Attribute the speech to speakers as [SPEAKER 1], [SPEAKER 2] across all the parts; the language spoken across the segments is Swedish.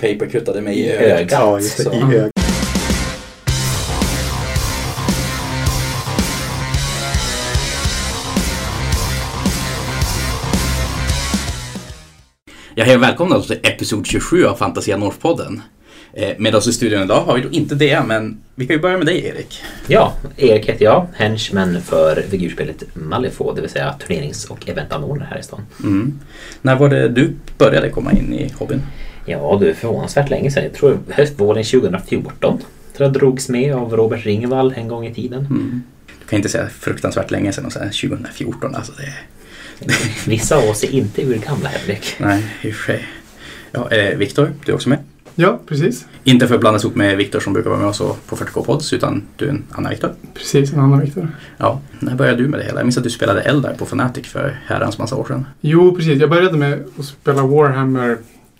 [SPEAKER 1] papercuttade mig i ögat.
[SPEAKER 2] Ja, just det. I ögat.
[SPEAKER 1] Jag hej och välkomna till episod 27 av Fantasia North-podden. Eh, med oss i studion idag har vi då inte det, men vi kan ju börja med dig Erik.
[SPEAKER 3] Ja, Erik heter jag, henchman för figurspelet Malifaux, det vill säga turnerings och eventanordnare här i stan.
[SPEAKER 1] Mm. När var det du började komma in i hobbyn?
[SPEAKER 3] Ja, du är förvånansvärt länge sedan. Jag tror höstvåren 2014. Tror jag drogs med av Robert Ringvall en gång i tiden.
[SPEAKER 1] Mm. Du kan inte säga fruktansvärt länge sedan och säga 2014. Alltså det,
[SPEAKER 3] Vissa av oss är inte urgamla, Henrik.
[SPEAKER 1] nej, i och för sig. Ja, eh, Viktor, du är också med.
[SPEAKER 4] Ja, precis.
[SPEAKER 1] Inte för att blandas ihop med Viktor som brukar vara med oss på 40K Pods, utan du är en annan Viktor.
[SPEAKER 4] Precis, en annan Viktor.
[SPEAKER 1] Ja, när började du med det hela? Jag minns att du spelade Eldar på Fnatic för herrans massa år sedan.
[SPEAKER 4] Jo, precis. Jag började med att spela Warhammer,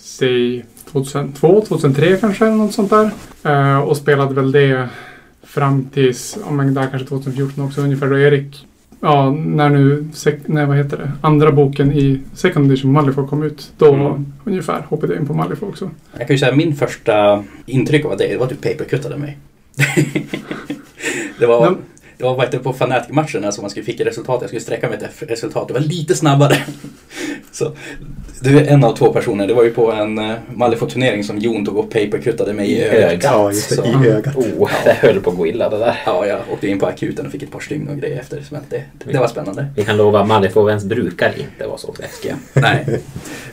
[SPEAKER 4] säg 2002, 2003 kanske, något sånt där. Eh, och spelade väl det fram tills, ja men där kanske 2014 också ungefär, då Erik, ja, när nu, sek- nej vad heter det, andra boken i Second Edition Malifaux kom ut, då
[SPEAKER 1] Mm.
[SPEAKER 4] ungefär hoppade jag in på Malifaux också.
[SPEAKER 1] Jag kan ju säga min första intryck av det, det var att du papercuttade mig. det var,
[SPEAKER 4] Men-
[SPEAKER 1] det var det, på Fnatic-matcherna som man skulle fick resultat. Jag skulle sträcka mig ett resultat. Det var lite snabbare. Så, du är en av två personer. Det var ju på en uh, Malifaux-turnering som Jon tog och papercuttade mig i ögat.
[SPEAKER 2] Ja, just det.
[SPEAKER 1] Så-
[SPEAKER 2] I ögat.
[SPEAKER 3] Oh, det höll på att gå illa det där.
[SPEAKER 1] Ja, jag åkte in på akuten och fick ett par stygn och grejer efter. Så det, det var spännande.
[SPEAKER 3] Vi kan lova att Malifaux brukar inte vara så läskiga.
[SPEAKER 1] Nej.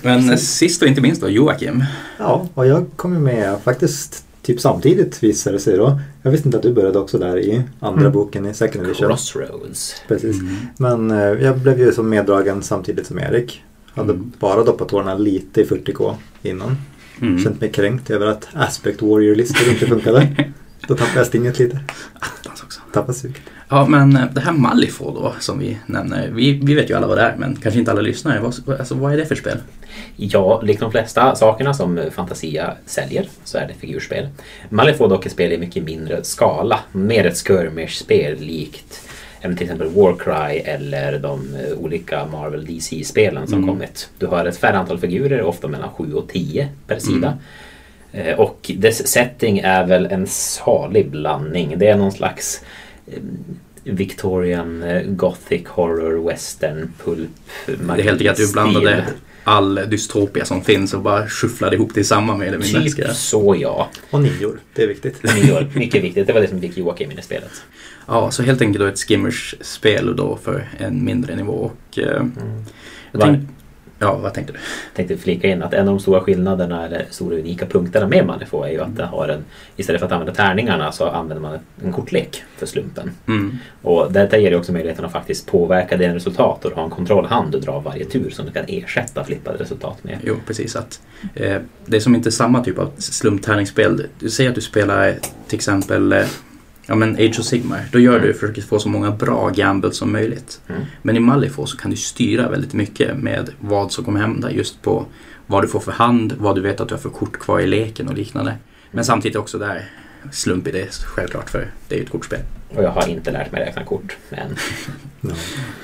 [SPEAKER 1] Men eh, sist och inte minst då, Joakim.
[SPEAKER 2] Ja, och jag kom ju med faktiskt typ samtidigt visade det sig då. Jag visste inte att du började också där i andra
[SPEAKER 4] Mm.
[SPEAKER 2] boken i second edition.
[SPEAKER 3] Crossroads.
[SPEAKER 2] Precis. Men eh, jag blev ju som meddragen samtidigt som Erik. Hade
[SPEAKER 1] Mm.
[SPEAKER 2] bara doppat tårna lite i 40K innan.
[SPEAKER 1] Mm.
[SPEAKER 2] Känt mig kränkt över att Aspect Warrior-listor inte funkade. Då tappade jag stinget lite.
[SPEAKER 1] Attans också.
[SPEAKER 2] Tappade suget.
[SPEAKER 1] Ja, men eh, det här Malifaux då som vi nämner. Vi, vi vet ju alla vad det är, men kanske inte alla lyssnare. Vad, alltså, vad är det för spel?
[SPEAKER 3] Ja, likt de flesta sakerna som Fantasia säljer så är det figurspel. Malifaux dock är spel i mycket mindre skala. Mer ett skirmish-spel likt även till exempel Warcry eller de eh, olika Marvel DC-spelen som
[SPEAKER 1] Mm.
[SPEAKER 3] kommit. Du har ett färre antal figurer, ofta mellan 7 och 10 per sida. Eh, Och dess setting är väl en salig blandning. Det är någon slags eh, Victorian eh, Gothic Horror Western Pulp
[SPEAKER 1] Det är helt enkelt att du blandade all dystopia som finns och bara skyfflade ihop det i samma mindre. ska
[SPEAKER 3] Typ så ja.
[SPEAKER 2] Och nior, det är viktigt.
[SPEAKER 3] Nyår, mycket viktigt. Det var det som fick Joakim in i spelet.
[SPEAKER 1] Ja, så helt enkelt då ett skimmers-spel då för en mindre nivå. Och, eh, jag
[SPEAKER 3] Var-
[SPEAKER 1] tänkte, ja, vad tänkte du?
[SPEAKER 3] tänkte flika in att en av de stora skillnaderna eller stora unika punkterna med Malifaux är ju att det har en istället för att använda tärningarna så använder man en kortlek för slumpen.
[SPEAKER 1] Mm.
[SPEAKER 3] Och detta ger ju också möjligheten att faktiskt påverka dina resultat och har en kontrollhand du drar varje tur som du kan ersätta flippade resultat med.
[SPEAKER 1] Jo, precis. Att, eh, det är som inte samma typ av slumptärningsspel. Du säger att du spelar till exempel eh, ja, men Age of Sigmar. Då gör du för att få så många bra gambles som möjligt.
[SPEAKER 3] Mm.
[SPEAKER 1] Men i Malifaux så kan du styra väldigt mycket med vad som kommer hända just på vad du får för hand, vad du vet att du har för kort kvar i leken och liknande. Men samtidigt också där slump i det självklart för det är ju ett kortspel.
[SPEAKER 3] Och jag har inte lärt mig räkna kort än.
[SPEAKER 2] Ja.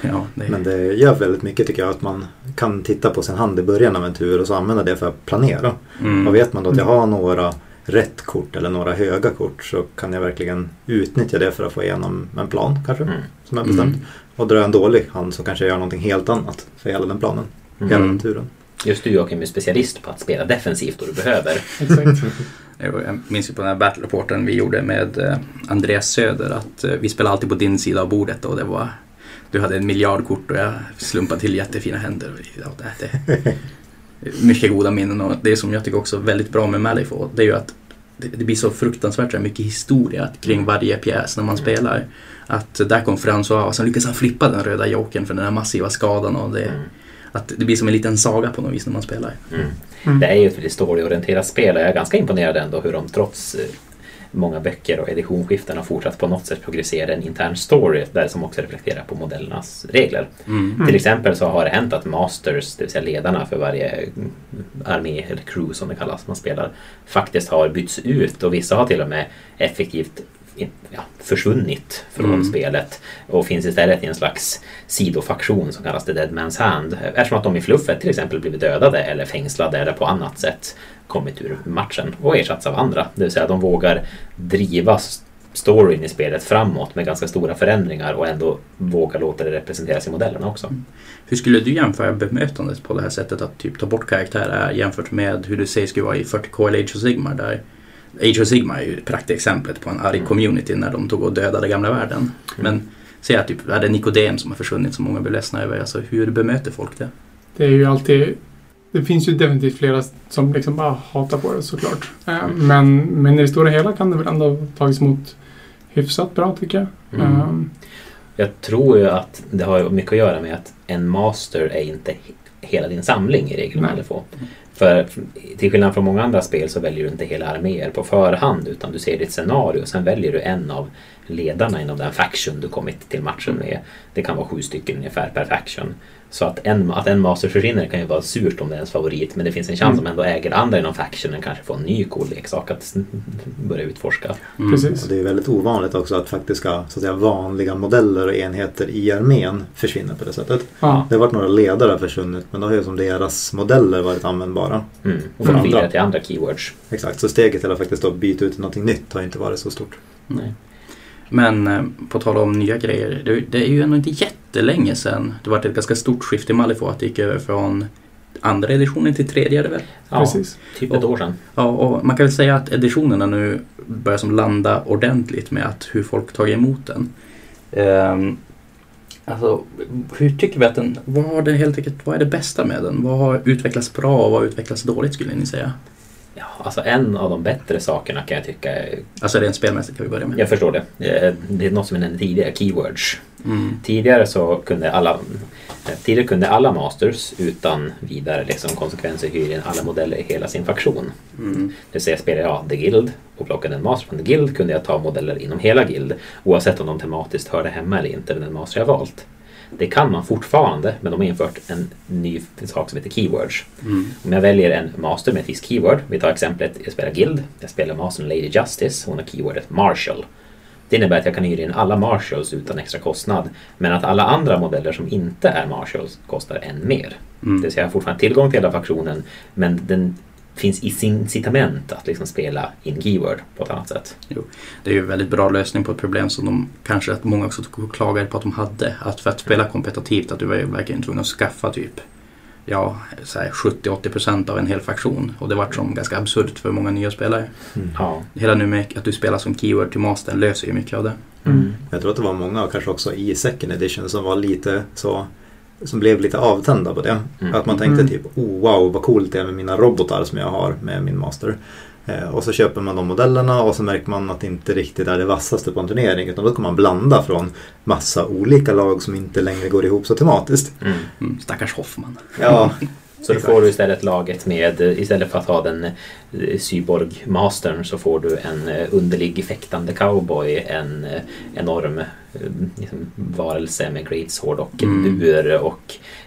[SPEAKER 1] Ja, det är,
[SPEAKER 2] Men det gör väldigt mycket tycker jag att man kan titta på sin hand i början av en tur och så använda det för att planera.
[SPEAKER 1] mm.
[SPEAKER 2] Och vet man då att jag har några rätt kort eller några höga kort så kan jag verkligen utnyttja det för att få igenom en plan kanske.
[SPEAKER 3] Mm.
[SPEAKER 2] Som jag bestämt.
[SPEAKER 1] Mm.
[SPEAKER 2] Och drar jag en dålig hand så kanske jag gör någonting helt annat för hela den planen.
[SPEAKER 3] Mm.
[SPEAKER 2] Hela den turen.
[SPEAKER 3] Just du Joakim är specialist på att spela defensivt då du behöver.
[SPEAKER 4] Exakt.
[SPEAKER 1] Jag minns ju på den här battle reporten vi gjorde med eh, Andreas Söder att eh, vi spelade alltid på din sida av bordet och det var du hade en miljard kort och jag slumpade till jättefina händer. Ja, det, det, mycket goda minnen och det som jag tycker också är väldigt bra med Malifaux det är ju att det, det blir så fruktansvärt så mycket historia kring varje pjäs när man spelar. Att där kom François och sen lyckas han flippa den röda jokern för den här massiva skadan och det,
[SPEAKER 3] Mm.
[SPEAKER 1] att det blir som en liten saga på något vis när man spelar.
[SPEAKER 3] Mm.
[SPEAKER 4] Mm.
[SPEAKER 3] Det är ju ett väldigt storyorienterat spel och jag är ganska imponerad ändå hur de trots eh, många böcker och editionsskiften har fortsatt på något sätt progressera en intern story där som också reflekterar på modellernas regler.
[SPEAKER 1] Mm.
[SPEAKER 3] Till exempel så har det hänt att masters, det vill säga ledarna för varje mm, armé eller crew som det kallas man spelar, faktiskt har bytts ut och vissa har till och med effektivt ja, försvunnit från
[SPEAKER 1] Mm.
[SPEAKER 3] spelet och finns istället i en slags sidofaktion som kallas The Dead Man's Hand. Eftersom att de i fluffet till exempel blivit dödade eller fängslade eller på annat sätt kommit ur matchen och ersatts av andra. Det vill säga de vågar driva storyn i spelet framåt med ganska stora förändringar och ändå våga låta det representeras i modellerna också.
[SPEAKER 1] Hur skulle du jämföra bemötandet på det här sättet att typ ta bort karaktärer jämfört med hur du säger skulle vara i 40K eller Age of Sigmar där Age of Sigmar är ju ett praktexemplet på en arg
[SPEAKER 3] Mm.
[SPEAKER 1] community när de tog och dödade gamla världen. Men säg att typ, är det Nikodem som har försvunnit som många blir ledsna över. Alltså hur bemöter folk det?
[SPEAKER 4] Det är ju alltid... Det finns ju definitivt flera som liksom bara hatar på det såklart. Eh,
[SPEAKER 3] Mm.
[SPEAKER 4] Men, men i det stora hela kan det väl ändå tagits emot hyfsat bra tycker jag.
[SPEAKER 3] Mm.
[SPEAKER 4] Eh,
[SPEAKER 3] Jag tror ju att det har mycket att göra med att en master är inte he- hela din samling i regel man få. För till skillnad från många andra spel så väljer du inte hela arméer på förhand utan du ser ditt scenario och sen väljer du en av ledarna inom den faction du kommit till matchen med. Det kan vara sju stycken ungefär per faction. Så att en, att en master försvinner kan ju vara surt om det är ens favorit men det finns en chans
[SPEAKER 4] Mm.
[SPEAKER 3] om ändå äger andra inom factionen kanske få en ny cool leksak att börja utforska.
[SPEAKER 1] Mm.
[SPEAKER 4] Precis.
[SPEAKER 2] Och det är väldigt ovanligt också att faktiska så att säga, vanliga modeller och enheter i armén försvinner på det sättet.
[SPEAKER 4] ja.
[SPEAKER 2] Det har varit några ledare försvunnit men då har ju som deras modeller varit användbara.
[SPEAKER 3] Mm. Och
[SPEAKER 2] andra.
[SPEAKER 3] vidare till andra keywords.
[SPEAKER 2] Exakt, så steget till att faktiskt då byta ut någonting nytt har inte varit så stort.
[SPEAKER 1] Nej. Men eh, på tal om nya grejer. Det, det är ju ändå inte jättelänge sedan det var ett ganska stort skifte i Malifaux att det gick över från andra editionen till tredje är det väl?
[SPEAKER 3] Ja,
[SPEAKER 4] Precis.
[SPEAKER 3] typ ett år sedan.
[SPEAKER 1] Ja, och man kan väl säga att editionerna nu börjar som landa ordentligt med att hur folk tagit emot den. Ehm, alltså, hur tycker vi att den, vad, har det helt enkelt, vad är det bästa med den? Vad har utvecklats bra och vad har utvecklats dåligt skulle ni säga?
[SPEAKER 3] Ja, alltså en av de bättre sakerna kan jag tycka är
[SPEAKER 1] Alltså rent spelmässigt kan vi börja med.
[SPEAKER 3] Jag förstår det. Det är något som jag nämnde tidigare, keywords.
[SPEAKER 1] Mm.
[SPEAKER 3] Tidigare så kunde alla Tidigare kunde alla masters utan vidare liksom konsekvenser hyra in alla modeller i hela sin faktion.
[SPEAKER 1] Mm.
[SPEAKER 3] Det vill säga spelar jag The Guild och plockade en master från The Guild kunde jag ta modeller inom hela Guild oavsett om de tematiskt hörde hemma eller inte med den master jag valt. Det kan man fortfarande men de har infört en ny sak som heter keywords.
[SPEAKER 1] Mm.
[SPEAKER 3] Om jag väljer en master med ett visst keyword, vi tar exemplet, jag spelar Guild, jag spelar mastern Lady Justice, hon har keywordet Marshall. Det innebär att jag kan hyra in alla Marshalls utan extra kostnad, men att alla andra modeller som inte är Marshalls kostar än mer. Det
[SPEAKER 1] Mm.
[SPEAKER 3] vill säga jag har fortfarande tillgång till hela faktionen, men den finns i sin incitament att liksom spela in keyword på ett annat sätt.
[SPEAKER 1] Det är ju en väldigt bra lösning på ett problem som de kanske att många också klagade på att de hade. Att för att spela kompetitivt att du var ju verkligen tvungen att skaffa typ ja, så här 70-80% av en hel faktion. Och det vart som ganska absurt för många nya spelare.
[SPEAKER 3] Ja.
[SPEAKER 1] Hela nu med att du spelar som keyword till mastern löser ju mycket av det.
[SPEAKER 4] Mm.
[SPEAKER 2] Jag tror att det var många, kanske också i second edition, som var lite så som blev lite avtända på det.
[SPEAKER 3] Mm.
[SPEAKER 2] Att man tänkte
[SPEAKER 4] Mm.
[SPEAKER 2] typ oh, wow vad coolt det är med mina robotar som jag har med min master. Eh, och så köper man de modellerna och så märker man att det inte riktigt är det vassaste på en turnering utan då kan man blanda från massa olika lag som inte längre går ihop så tematiskt.
[SPEAKER 3] Mm.
[SPEAKER 1] Mm, stackars Hoffman.
[SPEAKER 2] Ja,
[SPEAKER 3] Så då får du istället laget med, eh, istället för att ha den eh, cyborg-mastern så får du en eh, underlig fäktande cowboy, en enorm liksom, varelse med great sword och
[SPEAKER 1] Mm.
[SPEAKER 3] bur och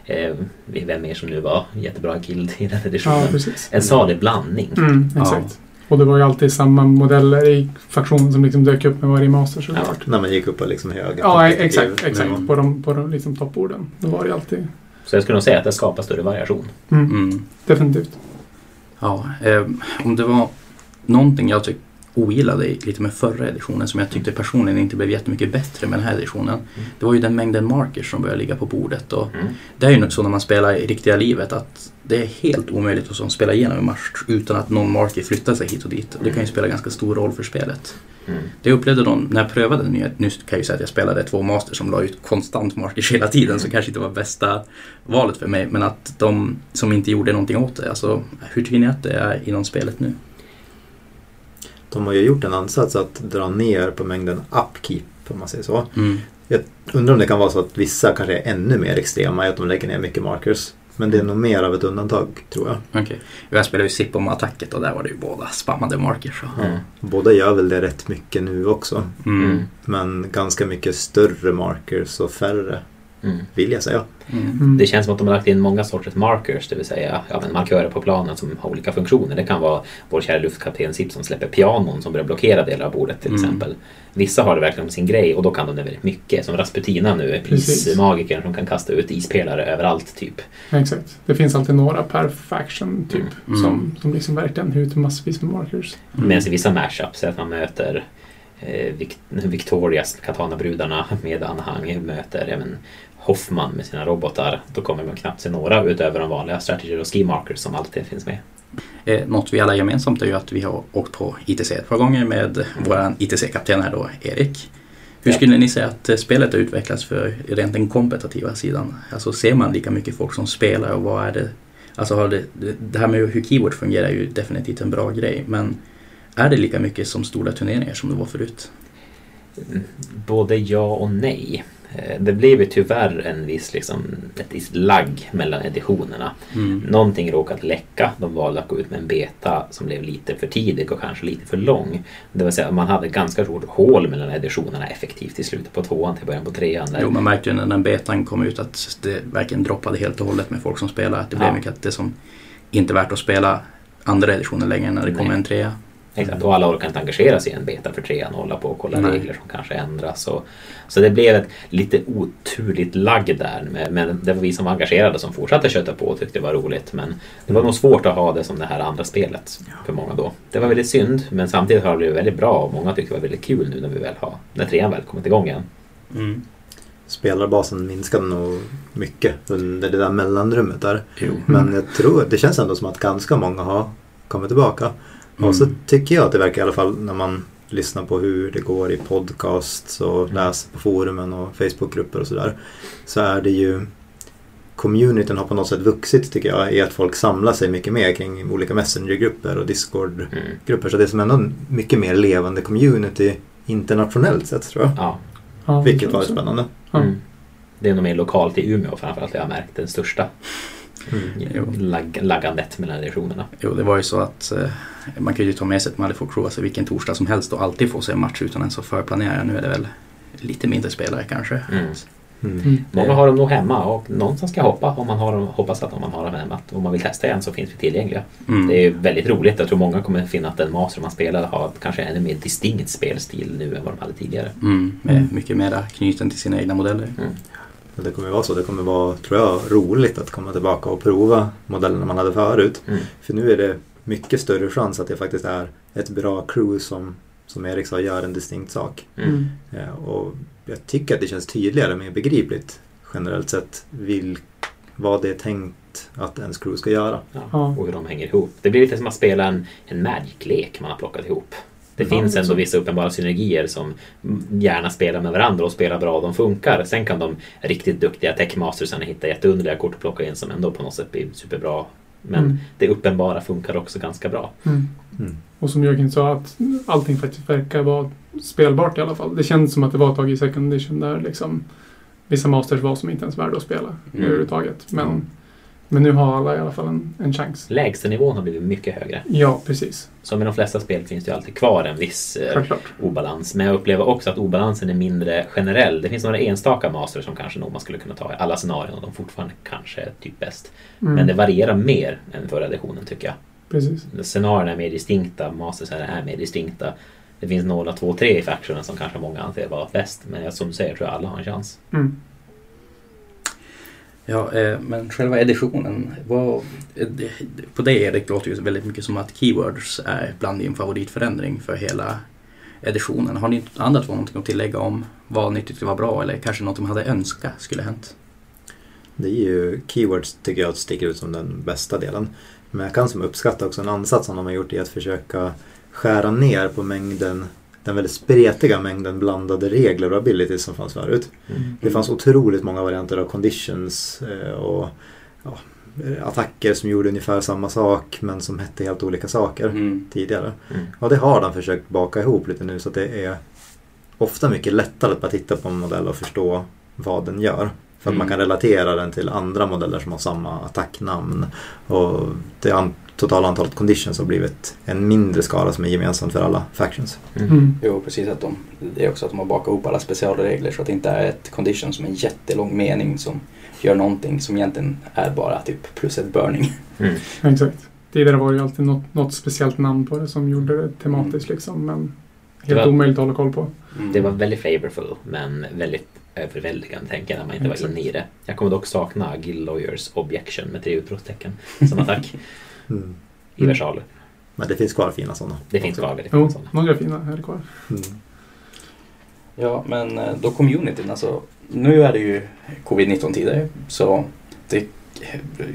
[SPEAKER 3] eh, vem mer som nu var jättebra guild i den
[SPEAKER 4] Ja,
[SPEAKER 3] editionen.
[SPEAKER 4] precis.
[SPEAKER 3] en salig blandning.
[SPEAKER 4] Mm, exakt. Och det var ju alltid samma modeller i faktionen som liksom dök upp med varje master såklart.
[SPEAKER 2] när man gick upp på liksom hög
[SPEAKER 4] Ja, exakt. exakt.
[SPEAKER 2] nivå.
[SPEAKER 4] På de, på de liksom topporden. Det var det alltid.
[SPEAKER 3] Så jag skulle nog säga att det skapar större variation.
[SPEAKER 4] Mm,
[SPEAKER 1] Mm.
[SPEAKER 4] Definitivt.
[SPEAKER 1] Ja, eh, om det var någonting jag tyck, ogillade lite med förra editionen som jag tyckte personligen inte blev jättemycket bättre med den här editionen. Det var ju den mängden markers som började ligga på bordet. Och
[SPEAKER 3] Mm.
[SPEAKER 1] det är ju så när man spelar i riktiga livet att det är helt omöjligt att som spela igenom en match utan att någon marker flyttar sig hit och dit. Och det kan ju spela ganska stor roll för spelet.
[SPEAKER 3] Mm.
[SPEAKER 1] Det jag upplevde de, när jag prövade den nya, nu kan jag ju säga att jag spelade två master som la ut konstant markers hela tiden så kanske inte var bästa valet för mig. Men att de som inte gjorde någonting åt det, alltså hur tycker ni att det är inom spelet nu?
[SPEAKER 2] De har ju gjort en ansats att dra ner på mängden upkeep om man säger så.
[SPEAKER 1] Mm.
[SPEAKER 2] Undrar om det kan vara så att vissa kanske är ännu mer extrema i att de lägger ner mycket markers. Men det är nog mer av ett undantag tror jag.
[SPEAKER 1] Okej. Jag spelade ju SIP om attacket och där var det ju båda spammade markers.
[SPEAKER 3] Mm.
[SPEAKER 2] Båda gör väl det rätt mycket nu också.
[SPEAKER 1] Mm.
[SPEAKER 2] Men ganska mycket större markers och färre
[SPEAKER 3] Mm.
[SPEAKER 2] vill jag säga.
[SPEAKER 1] Mm.
[SPEAKER 4] Mm.
[SPEAKER 3] Det känns som att de har lagt in många sorters markers, det vill säga ja, men markörer på planen som har olika funktioner. Det kan vara vår kära luftkapten Sip som släpper pianon som börjar blockera delar av bordet till
[SPEAKER 1] Mm.
[SPEAKER 3] exempel. Vissa har det verkligen sin grej och då kan de det väldigt mycket. Som Rasputina nu,
[SPEAKER 4] Precis.
[SPEAKER 3] ismagikern som kan kasta ut ispelare överallt typ.
[SPEAKER 4] Exakt. Det finns alltid några per faction typ.
[SPEAKER 1] Mm.
[SPEAKER 4] Som, som liksom verkligen skjuter massvis med markers.
[SPEAKER 1] Mm.
[SPEAKER 3] Medan i vissa mashups, så att man möter eh, Vic- Victorias Katana-brudarna med anhang, möter ja, men, Hoffman med sina robotar. Då kommer man knappt se några utöver de vanliga strategy och ski markers som alltid finns med.
[SPEAKER 1] Eh, något vi alla gemensamt är ju att vi har åkt på ITC ett par gånger med vår ITC-kapten här då, Erik. Hur
[SPEAKER 3] Ja.
[SPEAKER 1] skulle ni säga att eh, spelet har utvecklats för rent den kompetitiva sidan? Alltså ser man lika mycket folk som spelar och vad är det? Alltså har det, det- här med hur Keyword fungerar är ju definitivt en bra grej men är det lika mycket som stora turneringar som det var förut?
[SPEAKER 3] Både ja och nej. Eh, Det blev ju tyvärr en viss, liksom, ett visst lagg mellan editionerna.
[SPEAKER 1] Mm.
[SPEAKER 3] Någonting råkat läcka. De valde att gå ut med en beta som blev lite för tidig och kanske lite för lång. Det vill säga man hade ganska stort hål mellan editionerna effektivt i slutet på tvåan till början på trean. Där.
[SPEAKER 1] Jo, man märkte ju när den betan kom ut att det verkligen droppade helt och hållet med folk som spelar. Att det blev
[SPEAKER 3] Ja.
[SPEAKER 1] mycket att det som inte är värt att spela andra editionen längre när det
[SPEAKER 3] Nej.
[SPEAKER 1] en trea.
[SPEAKER 3] Exakt, och alla orkar inte engagera sig i en beta för trean och hålla på och kolla
[SPEAKER 1] Nej.
[SPEAKER 3] regler som kanske ändras. Och, så det blev ett lite oturligt lagg där. Men- det var vi som var engagerade som fortsatte köta på och tyckte det var roligt. Men det var nog svårt att ha det som det här andra spelet för många då. Det var väldigt synd, men samtidigt har det blivit väldigt bra och många tyckte det var väldigt kul nu när vi väl har, när trean väl kommit igång igen.
[SPEAKER 1] Mm.
[SPEAKER 2] Spelarbasen minskade nog mycket under det där mellanrummet där.
[SPEAKER 1] Jo.
[SPEAKER 2] Men jag tror, det känns ändå som att ganska många har kommit tillbaka.
[SPEAKER 1] Mm.
[SPEAKER 2] Och så tycker jag att det verkar i alla fall när man lyssnar på hur det går i podcasts och läser på forumen och Facebookgrupper och sådär. Så är det ju Communityn har på något sätt vuxit tycker jag i att folk samlar sig mycket mer kring olika messengergrupper och discordgrupper.
[SPEAKER 3] Mm.
[SPEAKER 2] Så det är som ändå en mycket mer levande community internationellt sett tror jag.
[SPEAKER 3] Ja.
[SPEAKER 4] Ja,
[SPEAKER 2] Vilket var spännande.
[SPEAKER 3] Mm. Det är nog mer lokalt i Umeå framförallt jag har märkt den största
[SPEAKER 1] Jo.
[SPEAKER 3] lag- laggandet mellan editionerna.
[SPEAKER 1] Jo, det var ju så att eh, man kan ju ta med sig ett Malifor Crew alltså vilken torsdag som helst och alltid få se en match utan ens att förplanera. Nu är det väl lite mindre spelare kanske.
[SPEAKER 3] Mm.
[SPEAKER 2] Mm.
[SPEAKER 4] Mm.
[SPEAKER 3] Många har dem nog hemma och någonstans ska hoppa om man har dem, hoppas att om man har dem hemma. att Om man vill testa igen så finns vi tillgängliga.
[SPEAKER 1] Mm.
[SPEAKER 3] Det är väldigt roligt. Jag tror många kommer finna att den master man spelar har kanske ännu mer distinkt spelstil nu än vad de hade tidigare.
[SPEAKER 1] Mm, med
[SPEAKER 4] Mm.
[SPEAKER 1] mycket mera knuten till sina egna modeller.
[SPEAKER 2] Och Det kommer vara så. Det kommer vara, tror jag, roligt att komma tillbaka och prova modellerna man hade förut.
[SPEAKER 3] Mm.
[SPEAKER 2] För nu är det mycket större chans att det faktiskt är ett bra crew som, som Erik sa, gör en distinkt sak.
[SPEAKER 3] Mm.
[SPEAKER 4] Mm.
[SPEAKER 2] Eh, Och jag tycker att det känns tydligare, mer begripligt generellt sett, vil, vad det är tänkt att ens crew ska göra.
[SPEAKER 3] Ja.
[SPEAKER 4] Ja.
[SPEAKER 3] Och hur de hänger ihop. Det blir lite som att spela en, en Magic-lek man har plockat ihop. Det finns ändå
[SPEAKER 4] så.
[SPEAKER 3] vissa uppenbara synergier som gärna spelar med varandra och spelar bra och de funkar. Sen kan de riktigt duktiga techmastersarna hitta jätteunderliga kort att plocka in som ändå på något sätt blir superbra. Men
[SPEAKER 4] Mm.
[SPEAKER 3] det uppenbara funkar också ganska bra.
[SPEAKER 4] Mm.
[SPEAKER 2] Mm.
[SPEAKER 4] Och som Jörgen sa, att allting faktiskt verkar vara spelbart i alla fall. Det känns som att det var ett tag i second edition där liksom vissa masters var som inte ens värda att spela
[SPEAKER 1] Mm.
[SPEAKER 4] överhuvudtaget. Men. Men nu har alla i alla fall en, en chans.
[SPEAKER 3] Lägstanivån har blivit mycket högre.
[SPEAKER 4] Ja, precis.
[SPEAKER 3] Som i de flesta spel finns det ju alltid kvar en viss eh, obalans. Men jag upplever också att obalansen är mindre generell. Det finns några enstaka master som kanske nog man skulle kunna ta i alla scenarion och de fortfarande kanske är typ bäst.
[SPEAKER 4] Mm.
[SPEAKER 3] Men det varierar mer än förra editionen tycker jag.
[SPEAKER 4] Precis.
[SPEAKER 3] Scenarierna är mer distinkta, mastersarna är mer distinkta. Det finns några, två, tre i factionen som kanske många anser vara bäst. Men jag- som du säger tror jag alla har en chans.
[SPEAKER 4] Mm.
[SPEAKER 1] Ja, eh, men själva editionen. Vad, eh, på dig Erik låter ju väldigt mycket som att keywords är bland din favoritförändring för hela editionen. Har ni andra två någonting att tillägga om vad ni tyckte var bra eller kanske något de hade önskat skulle hänt?
[SPEAKER 2] Det är ju keywords tycker jag sticker ut som den bästa delen. Men jag kan som uppskatta också en ansats som de har gjort i att försöka skära ner på mängden den väldigt spretiga mängden blandade regler och abilities som fanns förut. Det fanns otroligt många varianter av conditions eh, och ja, attacker som gjorde ungefär samma sak men som hette helt olika saker
[SPEAKER 1] Mm.
[SPEAKER 2] tidigare.
[SPEAKER 3] Mm.
[SPEAKER 2] Och det har de försökt baka ihop lite nu så att det är ofta mycket lättare att bara titta på en modell och förstå vad den gör. För att
[SPEAKER 1] Mm.
[SPEAKER 2] man kan relatera den till andra modeller som har samma attacknamn. Och det an- totala antalet conditions har blivit en mindre skala som är gemensamt för alla factions.
[SPEAKER 4] Mm.
[SPEAKER 1] Jo, precis. Att de, det är också att de har bakat ihop alla specialregler så att det inte är ett condition som är en jättelång mening som gör någonting som egentligen är bara typ plus ett burning.
[SPEAKER 3] Mm.
[SPEAKER 4] Ja, exakt. Tidigare var det ju alltid något, något speciellt namn på det som gjorde det tematiskt liksom. Men helt
[SPEAKER 3] var-
[SPEAKER 4] omöjligt att hålla koll på.
[SPEAKER 1] Mm.
[SPEAKER 3] Det var väldigt flavorful men väldigt överväldigande tänker jag när man inte var inne i det. Jag kommer dock sakna Guild Lawyers Objection med tre utropstecken som attack
[SPEAKER 2] Mm.
[SPEAKER 3] i
[SPEAKER 4] Mm.
[SPEAKER 3] versaler.
[SPEAKER 2] Men det finns kvar fina sådana.
[SPEAKER 3] Det finns kvar väldigt många sådana.
[SPEAKER 4] några fina här kvar.
[SPEAKER 2] Mm.
[SPEAKER 1] Ja, men eh, då communityn, alltså nu är det ju covid-19-tider så det,